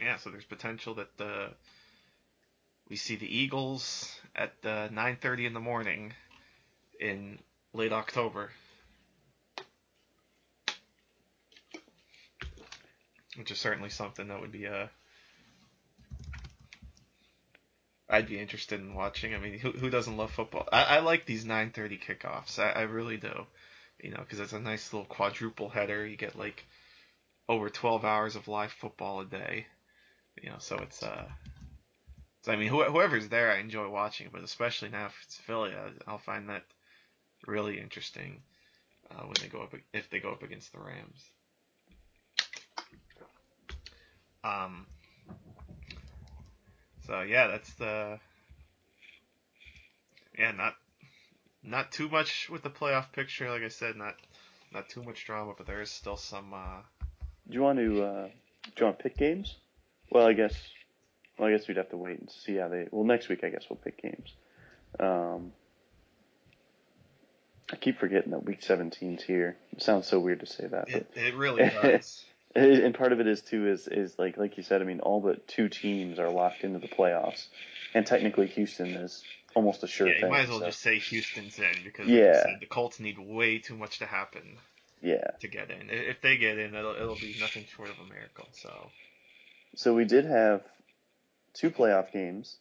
yeah, so there's potential that the we see the Eagles at uh, 9:30 in the morning in late October, which is certainly something that would be a uh, I'd be interested in watching. I mean, who, who doesn't love football? I, I like these 9:30 kickoffs. I, I really do. You know, because it's a nice little quadruple header. You get like over 12 hours of live football a day. You know, so it's uh, so I mean, wh- whoever's there, I enjoy watching, but especially now if it's Philly, I, will find that really interesting uh, when they go up if they go up against the Rams. Um, so yeah, that's the yeah not not too much with the playoff picture. Like I said, not not too much drama, but there is still some. Uh... Do you want to uh, do you want to pick games? Well, I guess well I guess we'd have to wait and see how they. Well, next week I guess we'll pick games. Um, I keep forgetting that week 17's here. It sounds so weird to say that. It, it really <laughs> does. and part of it is too is is like like you said. I mean, all but two teams are locked into the playoffs, and technically Houston is almost a sure yeah, thing. you might as well so. just say Houston's in because yeah. Said, the Colts need way too much to happen. Yeah. To get in, if they get in, it'll it'll be nothing short of a miracle. So. So we did have two playoff games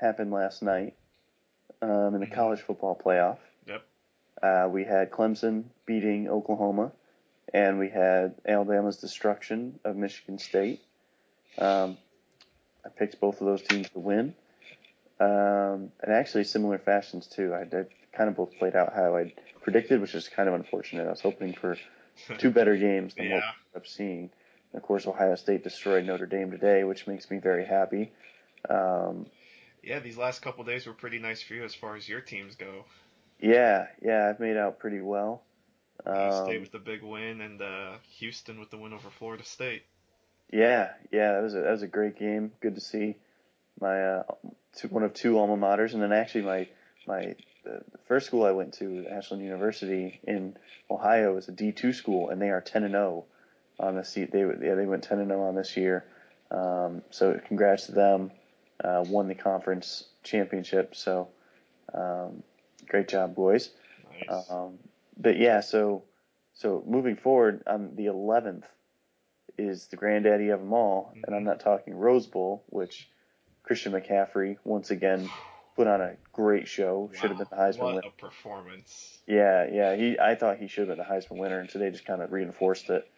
happened last night um, in the mm-hmm. college football playoff. Yep. Uh, we had Clemson beating Oklahoma and we had Alabama's destruction of Michigan State. Um, I picked both of those teams to win. Um, and actually similar fashions too. I, I kind of both played out how I predicted, which is kind of unfortunate. I was hoping for <laughs> two better games than yeah. what up seeing. Of course, Ohio State destroyed Notre Dame today, which makes me very happy. Um, yeah, these last couple days were pretty nice for you as far as your teams go. Yeah, yeah, I've made out pretty well. Um, State with the big win, and uh, Houston with the win over Florida State. Yeah, yeah, that was a that was a great game. Good to see my uh, two, one of two alma maters, and then actually my my the, the first school I went to, Ashland University in Ohio, is a D two school, and they are ten and zero oh on the seat. They yeah they went ten and zero oh on this year. Um, so congrats to them. Uh, won the conference championship. So um, great job, boys. Nice. Um, but yeah, so so moving forward, on the 11th is the granddaddy of them all, mm-hmm. and I'm mm-hmm. not talking Rose Bowl, which Christian McCaffrey once again put on a great show. Should have been the Heisman what winner. a performance! Yeah, yeah. He, I thought he should have been the Heisman winner, and today just kind of reinforced it.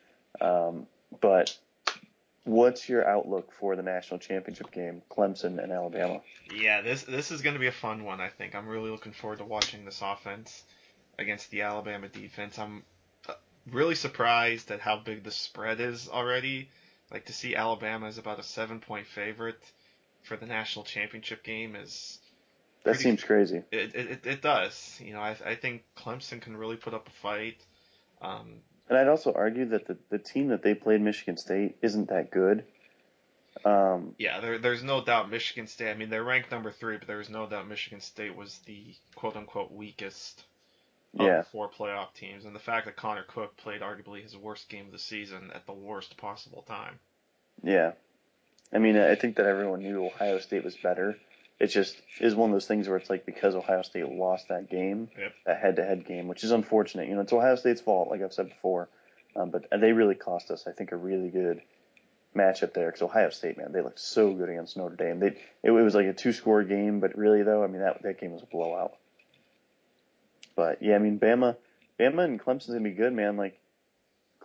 Um, but what's your outlook for the national championship game, Clemson and Alabama? Yeah, this this is going to be a fun one. I think I'm really looking forward to watching this offense against the Alabama defense. I'm really surprised at how big the spread is already. Like to see Alabama as about a seven point favorite for the national championship game is That seems crazy. it, it, it does. You know, I, I think Clemson can really put up a fight. Um, And I'd also argue that the, the team that they played, Michigan State, isn't that good. Um, yeah, there, there's no doubt Michigan State. I mean, they're ranked number three, but there's no doubt Michigan State was the quote unquote weakest of yeah, the four playoff teams. And the fact that Connor Cook played arguably his worst game of the season at the worst possible time. yeah. I mean, I think that everyone knew Ohio State was better. It just is one of those things where it's like because Ohio State lost that game, Yep. that head-to-head game, which is unfortunate. You know, it's Ohio State's fault, like I've said before. Um, but they really cost us, I think, a really good matchup there because Ohio State, man, they looked so good against Notre Dame. They it, was like a two-score game, but really though, I mean that that game was a blowout. But yeah, I mean Bama, Bama and Clemson's gonna be good, man. Like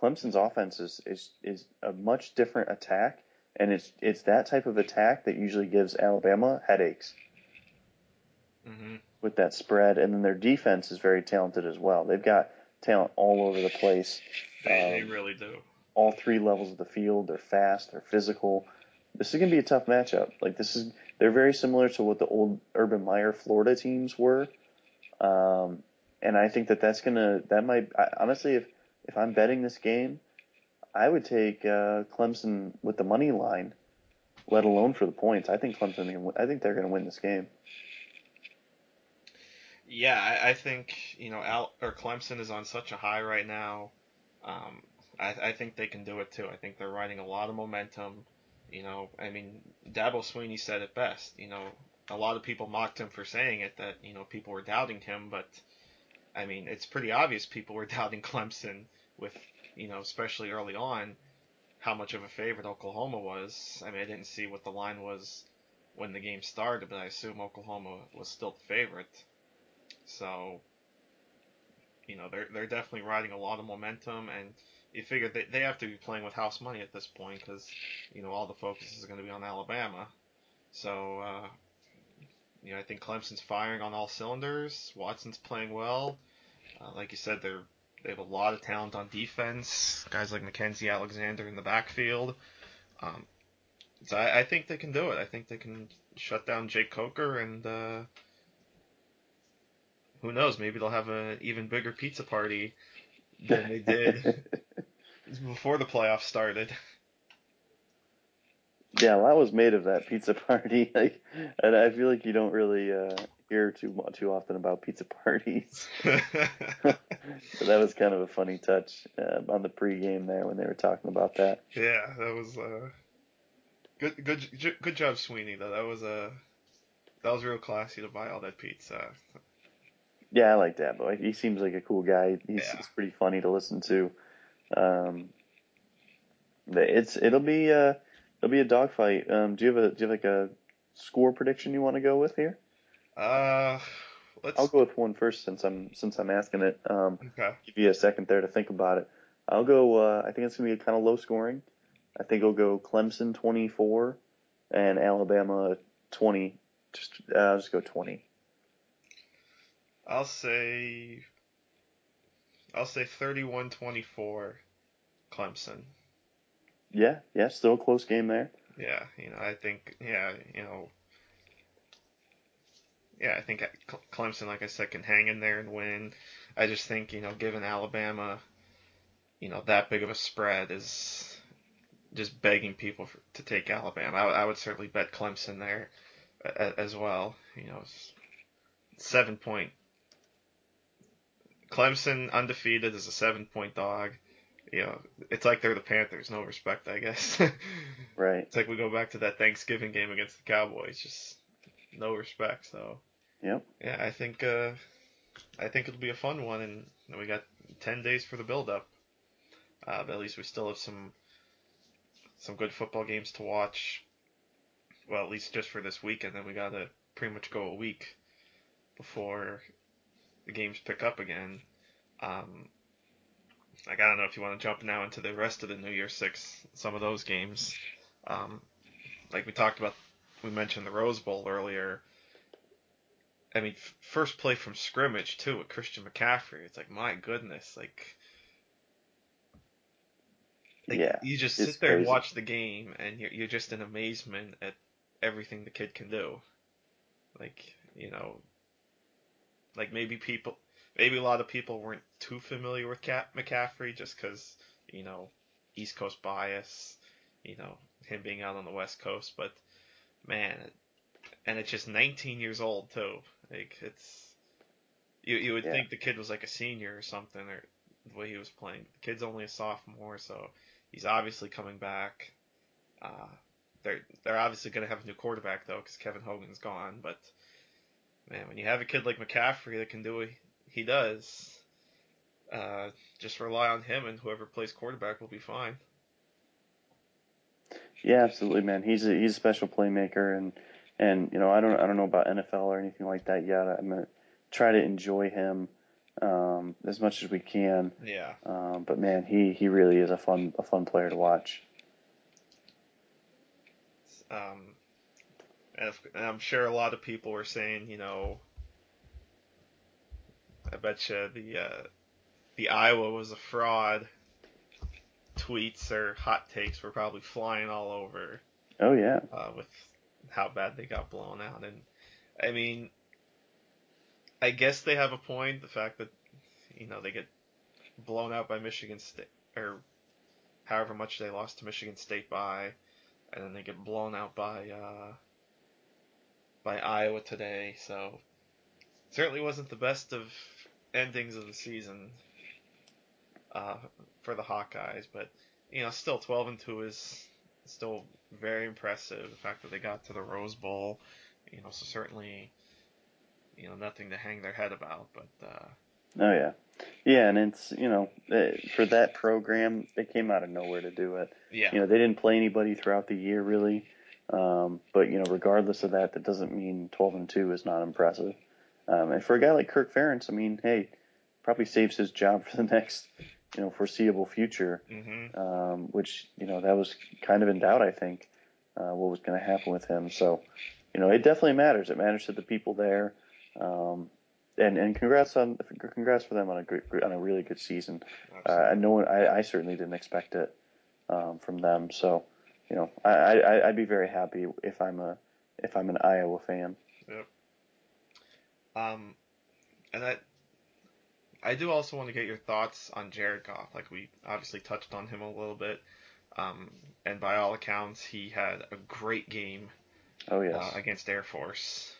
Clemson's offense is is is a much different attack, and it's it's that type of attack that usually gives Alabama headaches hmm with that spread, and then their defense is very talented as well. They've got talent all over the place They, they Um, really do. all three levels of the field. They're fast. They're physical. This is going to be a tough matchup. Like this is, they're very similar to what the old Urban Meyer Florida teams were, um, and I think that that's gonna that might I, honestly if if I'm betting this game, I would take uh, Clemson with the money line, let alone for the points. I think Clemson. I think they're going to win this game. Yeah, I, I think you know Al or Clemson is on such a high right now. Um, I, I think they can do it too. I think they're riding a lot of momentum. You know, I mean, Dabo Swinney said it best. You know, a lot of people mocked him for saying it that you know people were doubting him, but I mean, it's pretty obvious people were <laughs> doubting Clemson with you know, especially early on, how much of a favorite Oklahoma was. I mean, I didn't see what the line was when the game started, but I assume Oklahoma was still the favorite. So, you know, they're they're definitely riding a lot of momentum, and you figure they they have to be playing with house money at this point because you know all the focus is going to be on Alabama. So, uh, you know, I think Clemson's firing on all cylinders. Watson's playing well. Uh, like you said, they're they have a lot of talent on defense. Guys like Mackensie Alexander in the backfield. Um, so I, I think they can do it. I think they can shut down Jake Coker and. Uh, who knows? Maybe they'll have an even bigger pizza party than they did <laughs> before the playoffs started. Yeah, a lot was made of that pizza party. <laughs> Like, and I feel like you don't really uh, hear too too often about pizza <laughs> parties. <laughs> So that was kind of a funny touch uh, on the pregame there when they were talking about that. yeah, that was uh, good. Good. Good job, Swinney. Though that was uh, that was real classy to buy all that pizza. Yeah, I like that, but he seems like a cool guy. He's, Yeah. he's pretty funny to listen to. Um, it's it'll be uh it'll be a dogfight. Um, do you have a do you have like a score prediction you want to go with here? Uh, let's. I'll go with one first since I'm since I'm asking it. Um, Okay. give you a second there to think about it. I'll go. Uh, I think it's gonna be kind of low scoring. I think I'll go Clemson 24 and Alabama 20. Just uh, I'll just go 20. I'll say. I'll say 31-24, Clemson. Yeah, yeah, still a close game there. Yeah, you know, I think, yeah, you know, yeah, I think Clemson, like I said, can hang in there and win. I just think, you know, given Alabama, you know, that big of a spread is just begging people for, to take Alabama. I, would- I would certainly bet Clemson there a, as well. You know, seven point. Clemson undefeated is a seven point dog. You know, it's like they're the Panthers. No respect, I guess. <laughs> Right. It's like we go back to that Thanksgiving game against the Cowboys, just no respect. So Yep. yeah, I think uh, I think it'll be a fun one, and we got ten days for the build up. Uh, but at least we still have some some good football games to watch. Well, at least just for this week, and Then we gotta pretty much go a week before the games pick up again. Um, like I don't know if you want to jump now into the rest of the New Year Six, some of those games. Um, like we talked about, we mentioned the Rose Bowl earlier. I mean, first play from scrimmage too with Christian McCaffrey. It's like my goodness, like Like, yeah, you just sit there and watch the game, and you're you're just in amazement at everything the kid can do. Like you know, like maybe people, maybe a lot of people weren't too familiar with Cap McCaffrey just because you know East Coast bias, you know him being out on the West Coast, but man, and it's just 19 years old too. Like it's you you would Yeah. think the kid was like a senior or something, or the way he was playing. The kid's only a sophomore, so he's obviously coming back. Uh, they're they're obviously going to have a new quarterback though, because Kevin Hogan's gone. But man, when you have a kid like McCaffrey that can do what he does, uh, just rely on him, and whoever plays quarterback will be fine. Yeah, absolutely, man. He's a he's a special playmaker, and and you know I don't I don't know about NFL or anything like that yet. I'm gonna try to enjoy him um, as much as we can. Yeah. Um, but man, he he really is a fun a fun player to watch. Um, and, if, and I'm sure a lot of people were saying, you know, I bet you the uh, the Iowa was a fraud. Tweets or hot takes were probably flying all over Oh yeah, uh, with how bad they got blown out. And I mean, I guess they have a point. The fact that you know they get blown out by Michigan State or however much they lost to Michigan State by, and then they get blown out by uh, by Iowa today. So certainly wasn't the best of endings of the season uh, for the Hawkeyes, but you know still 12 and two is still very impressive. The fact that they got to the Rose Bowl, you know, so certainly you know nothing to hang their head about, but. Uh, oh yeah, yeah, and it's you know eh, for that program they came out of nowhere to do it. yeah, You know they didn't play anybody throughout the year really, um, but you know regardless of that, that doesn't mean 12 and two is not impressive. Um, and for a guy like Kirk Ferentz, I mean, hey, probably saves his job for the next you know foreseeable future. hmm um, which you know that was kind of in doubt. I think uh, what was going to happen with him. So you know it definitely matters. It matters to the people there, um, and and congrats on congrats for them on a great on a really good season. Uh, no one, I, I certainly didn't expect it um, from them. So you know I, I I'd be very happy if I'm a if I'm an Iowa fan. Um, and I, I do also want to get your thoughts on Jared Goff. Like we obviously touched on him a little bit, um, and by all accounts, he had a great game Oh yes, uh, against Air Force.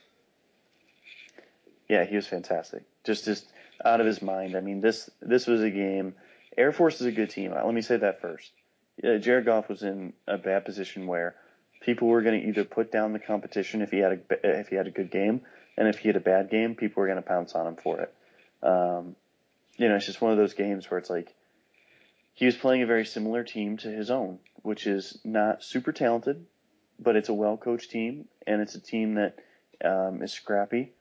yeah, he was fantastic. Just just out of his mind. I mean this this was a game. Air Force is a good team. Let me say that first. uh, Jared Goff was in a bad position where people were going to either put down the competition if he had a if he had a good game, and if he had a bad game, people were going to pounce on him for it. Um, you know, it's just one of those games where it's like he was playing a very similar team to his own, which is not super talented, but it's a well coached team, and it's a team that um, is scrappy,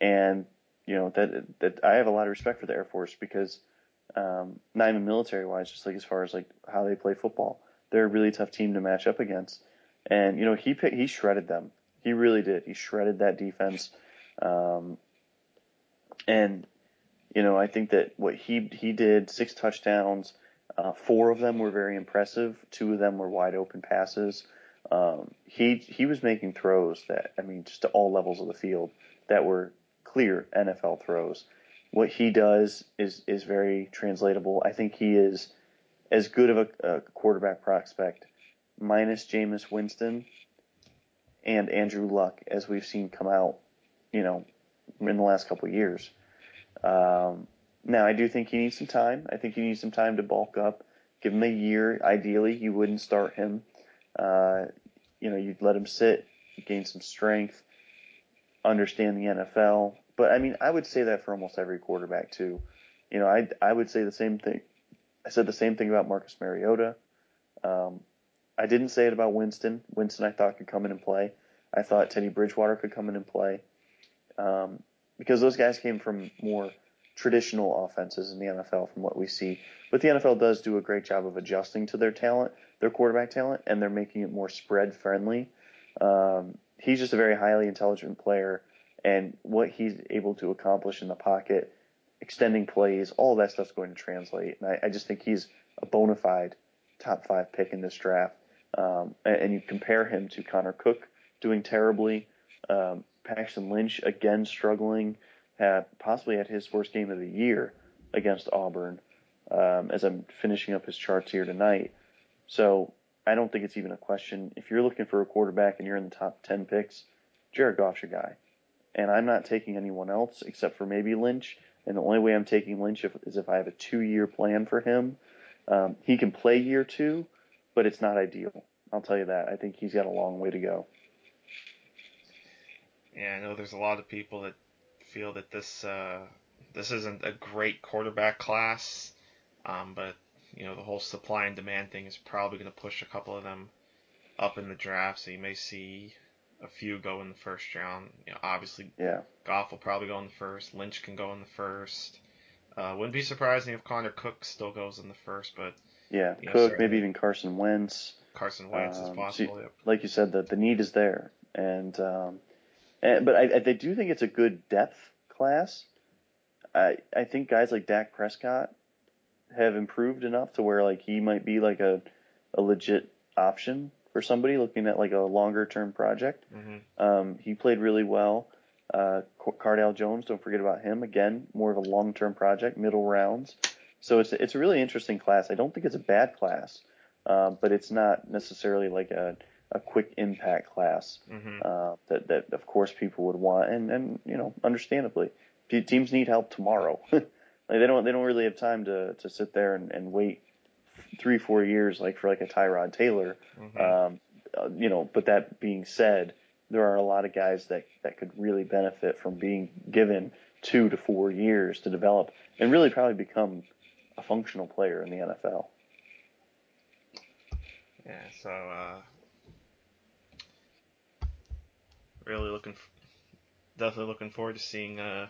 and you know that that I have a lot of respect for the Air Force because um, not even military wise, just like as far as like how they play football, they're a really tough team to match up against. And you know he he shredded them. He really did. He shredded that defense. Um, and you know I think that what he he did six touchdowns. Uh, four of them were very impressive. Two of them were wide open passes. Um, he he was making throws that I mean just to all levels of the field that were clear NFL throws. What he does is is very translatable. I think he is as good of a, a quarterback prospect, minus Jameis Winston and Andrew Luck, as we've seen come out, you know, in the last couple of years. Um, now, I do think he needs some time. I think he needs some time to bulk up. Give him a year. Ideally, you wouldn't start him. Uh, you know, you'd let him sit, gain some strength, understand the NFL. But I mean, I would say that for almost every quarterback too. You know, I I would say the same thing. I said the same thing about Marcus Mariota. Um, I didn't say it about Winston. Winston, I thought could come in and play. I thought Teddy Bridgewater could come in and play um, because those guys came from more traditional offenses in the NFL from what we see. But the NFL does do a great job of adjusting to their talent, their quarterback talent, and they're making it more spread friendly. Um, he's just a very highly intelligent player, and what he's able to accomplish in the pocket, extending plays, all that stuff's going to translate. And I, I just think he's a bona fide top five pick in this draft, um, and, and, you compare him to Connor Cook doing terribly, um, Paxton Lynch again struggling, possibly had his worst game of the year against Auburn. Um, as I'm finishing up his charts here tonight, so I don't think it's even a question. If you're looking for a quarterback and you're in the top 10 picks, Jared Goff's your guy. And I'm not taking anyone else except for maybe Lynch. And the only way I'm taking Lynch if, is if I have a two year plan for him. Um, he can play year two, but it's not ideal. I'll tell you that. I think he's got a long way to go. Yeah, I know there's a lot of people that feel that this uh, this isn't a great quarterback class, um, but you know the whole supply and demand thing is probably going to push a couple of them up in the draft. So you may see a few go in the first round. You know, obviously, yeah, Goff will probably go in the first. Lynch can go in the first. Uh, wouldn't be surprising if Connor Cook still goes in the first, but yeah, Cook, know, maybe even Carson Wentz. Carson Wentz um, is possible. yep. Like you said, the the need is there, and um, and, but I, I, they do think it's a good depth class. I I think guys like Dak Prescott have improved enough to where like he might be like a a legit option for somebody looking at like a longer term project. Mm-hmm. Um, he played really well. Uh, Cardale Jones, don't forget about him. Again, more of a long term project, middle rounds. So it's it's a really interesting class. I don't think it's a bad class, um, but it's not necessarily like a a quick impact class mm-hmm. uh, that that of course people would want, and and you know understandably, teams need help tomorrow. <laughs> Like they don't they don't really have time to to sit there and, and wait three four years like for like a Tyrod Taylor. Mm-hmm. Um, uh, you know, but that being said, there are a lot of guys that that could really benefit from being given two to four years to develop and really probably become a functional player in the NFL. Yeah, so uh, really looking, definitely looking forward to seeing uh,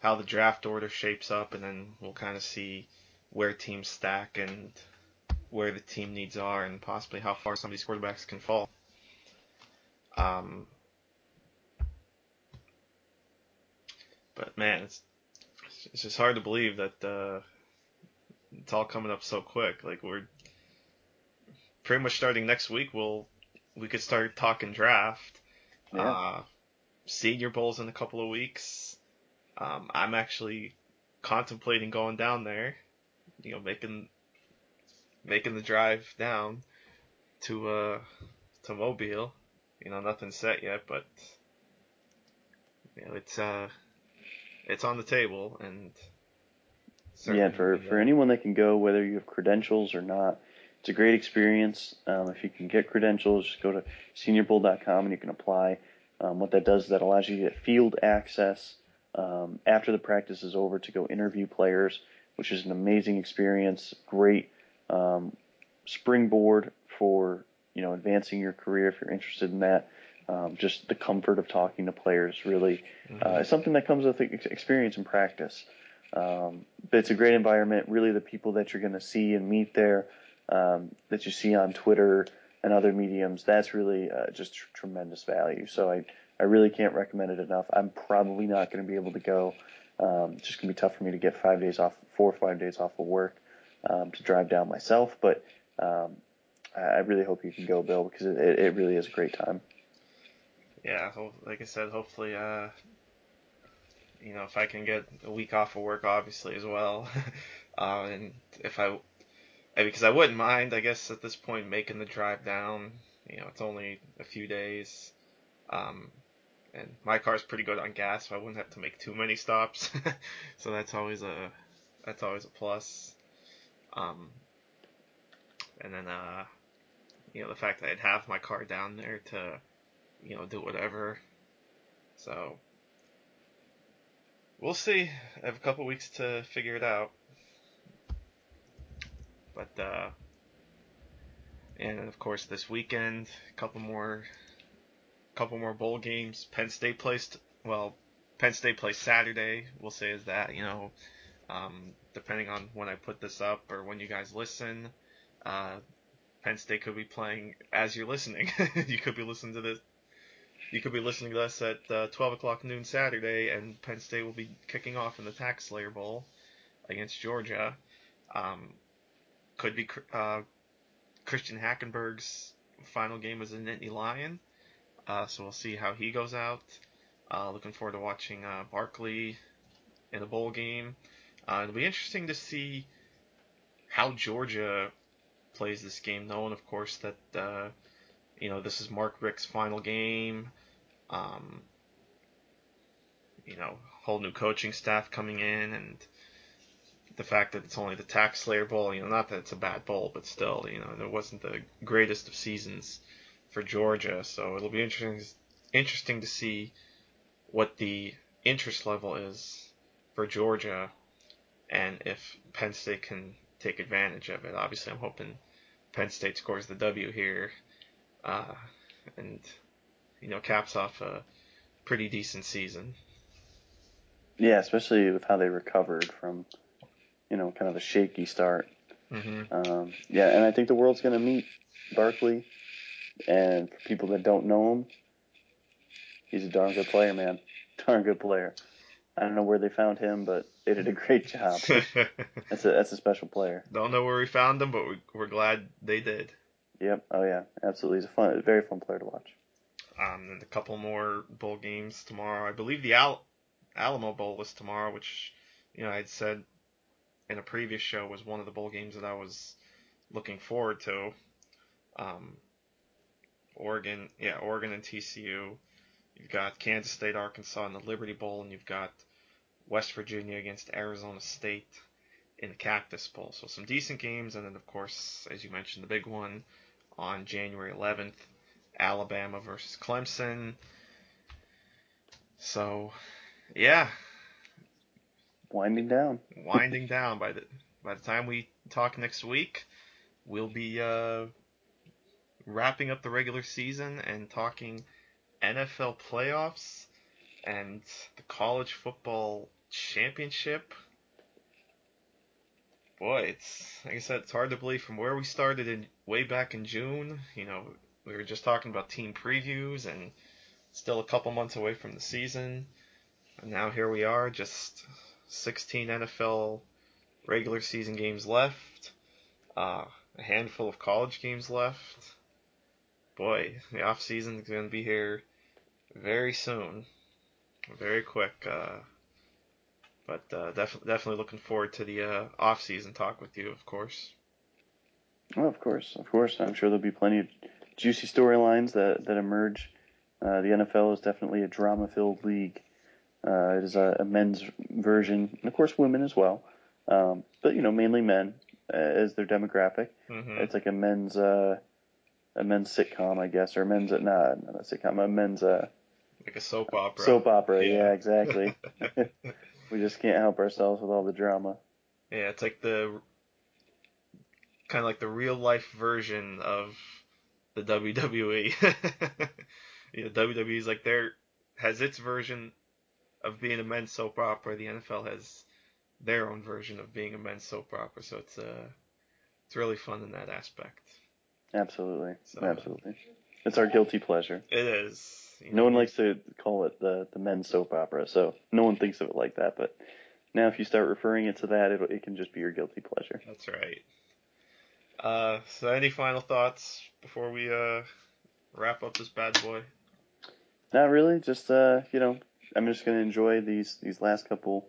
how the draft order shapes up, and then we'll kind of see where teams stack and where the team needs are, and possibly how far some of these quarterbacks can fall. Um, but man, it's it's just hard to believe that uh, it's all coming up so quick. Like we're pretty much starting next week. We'll we could start talking draft. Yeah. Uh, senior bowls in a couple of weeks. Um, I'm actually contemplating going down there, you know, making making the drive down to uh to Mobile. You know, nothing's set yet, but you know, it's uh it's on the table and yeah, for for anyone that can go, whether you have credentials or not, it's a great experience. Um, if you can get credentials, just go to seniorbowl.com and you can apply. Um, what that does is that allows you to get field access um, after the practice is over to go interview players, which is an amazing experience. Great um, springboard for you know advancing your career if you're interested in that. Um, just the comfort of talking to players really mm-hmm. uh, is something that comes with experience and practice. Um, but it's a great environment. Really, the people that you're going to see and meet there, um, that you see on Twitter and other mediums, that's really uh, just tr- tremendous value. So I I really can't recommend it enough. I'm probably not going to be able to go. Um, it's just going to be tough for me to get five days off, four or five days off of work um, to drive down myself. But um, I really hope you can go, Bill, because it, it really is a great time. Yeah, like I said, hopefully, uh, you know, if I can get a week off of work, obviously as well, <laughs> uh, and if I, because I wouldn't mind, I guess at this point making the drive down. You know, it's only a few days. Um, and my car's pretty good on gas, so I wouldn't have to make too many stops. <laughs> so that's always a that's always a plus. Um, and then uh, you know the fact that I'd have my car down there to you know do whatever. So we'll see. I have a couple weeks to figure it out. But uh, and of course this weekend, a couple more couple more bowl games. Penn State plays well. Penn State plays Saturday. We'll say is that you know, um, depending on when I put this up or when you guys listen, uh, Penn State could be playing as you're listening. <laughs> you could be listening to this. You could be listening to us at uh, 12 o'clock noon Saturday, and Penn State will be kicking off in the TaxSlayer Bowl against Georgia. Um, could be uh, Christian Hackenberg's final game as a Nittany Lion. Uh, so we'll see how he goes out. Uh, looking forward to watching uh, Barkley in a bowl game. Uh, it'll be interesting to see how Georgia plays this game, knowing, of course, that uh, you know this is Mark Richt's final game. Um, you know, whole new coaching staff coming in, and the fact that it's only the TaxSlayer Bowl. You know, not that it's a bad bowl, but still, you know, it wasn't the greatest of seasons for Georgia. So it'll be interesting interesting to see what the interest level is for Georgia, and if Penn State can take advantage of it. Obviously, I'm hoping Penn State scores the W here, uh, and you know caps off a pretty decent season. Yeah, especially with how they recovered from, you know, kind of a shaky start. Mm-hmm. Um, yeah, and I think the world's going to meet Barkley. And for people that don't know him, he's a darn good player, man. <laughs> Darn good player. I don't know where they found him, but they did a great job. <laughs> that's a that's a special player. Don't know where we found him, but we, we're glad they did. Yep. Oh yeah, absolutely. He's a fun, very fun player to watch. Um, and a couple more bowl games tomorrow. I believe the Al- Alamo Bowl is tomorrow, which you know I'd said in a previous show was one of the bowl games that I was looking forward to. Um, Oregon, yeah, Oregon and TCU. You've got Kansas State, Arkansas in the Liberty Bowl, and you've got West Virginia against Arizona State in the Cactus Bowl. So some decent games, and then of course, as you mentioned, the big one on January 11th, Alabama versus Clemson. So, yeah, winding down. winding down. By the by the time we talk next week, we'll be uh, wrapping up the regular season and talking NFL playoffs and the college football championship. Boy, it's like I said, it's hard to believe from where we started in way back in June. You know, we were just talking about team previews and still a couple months away from the season. And now here we are, just 16 NFL regular season games left, uh, a handful of college games left. Boy, the off season is going to be here very soon, very quick. Uh, but uh, def- definitely looking forward to the uh, off season talk with you, of course. Oh, of course, of course. I'm sure there'll be plenty of juicy storylines that that emerge. Uh, the NFL is definitely a drama-filled league. Uh, it is a, a, men's version, and of course, women as well. Um, but you know, mainly men uh, as their demographic. Mm-hmm. It's like a men's uh, a men's sitcom, I guess, or a men's not, not a sitcom, a men's uh, like a soap opera. Soap opera, yeah, yeah exactly. <laughs> <laughs> we just can't help ourselves with all the drama. Yeah, it's like the kind of like the real life version of the WWE. you know, WWE's like there has its version of being a men's soap opera. The NFL has their own version of being a men's soap opera. So it's uh it's really fun in that aspect. Absolutely, so, absolutely. It's our guilty pleasure. It is. You know, no one likes to call it the the men's soap opera, so no one thinks of it like that. But now, if you start referring it to that, it it can just be your guilty pleasure. That's right. Uh, so, any final thoughts before we uh wrap up this bad boy? Not really. Just uh, you know, I'm just gonna enjoy these these last couple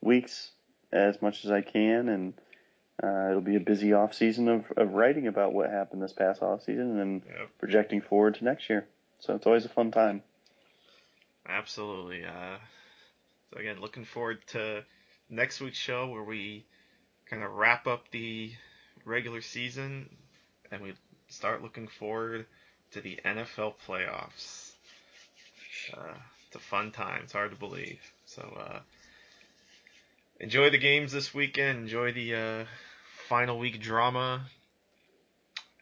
weeks as much as I can, and uh, it'll be a busy off season of, of writing about what happened this past off season and yep. projecting forward to next year. So it's always a fun time. Absolutely. Uh, so again, looking forward to next week's show where we kind of wrap up the regular season and we start looking forward to the NFL playoffs. Uh, it's a fun time. It's hard to believe. So uh, enjoy the games this weekend. Enjoy the uh, final week drama,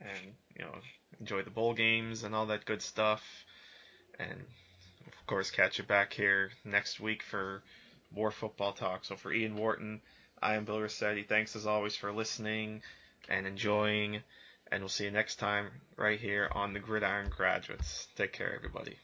and you know enjoy the bowl games and all that good stuff. And of course, catch you back here next week for more football talk. So for Ian Wharton, I am Bill Rossetti. Thanks as always for listening and enjoying. And we'll see you next time right here on the Gridiron Graduates. Take care, everybody.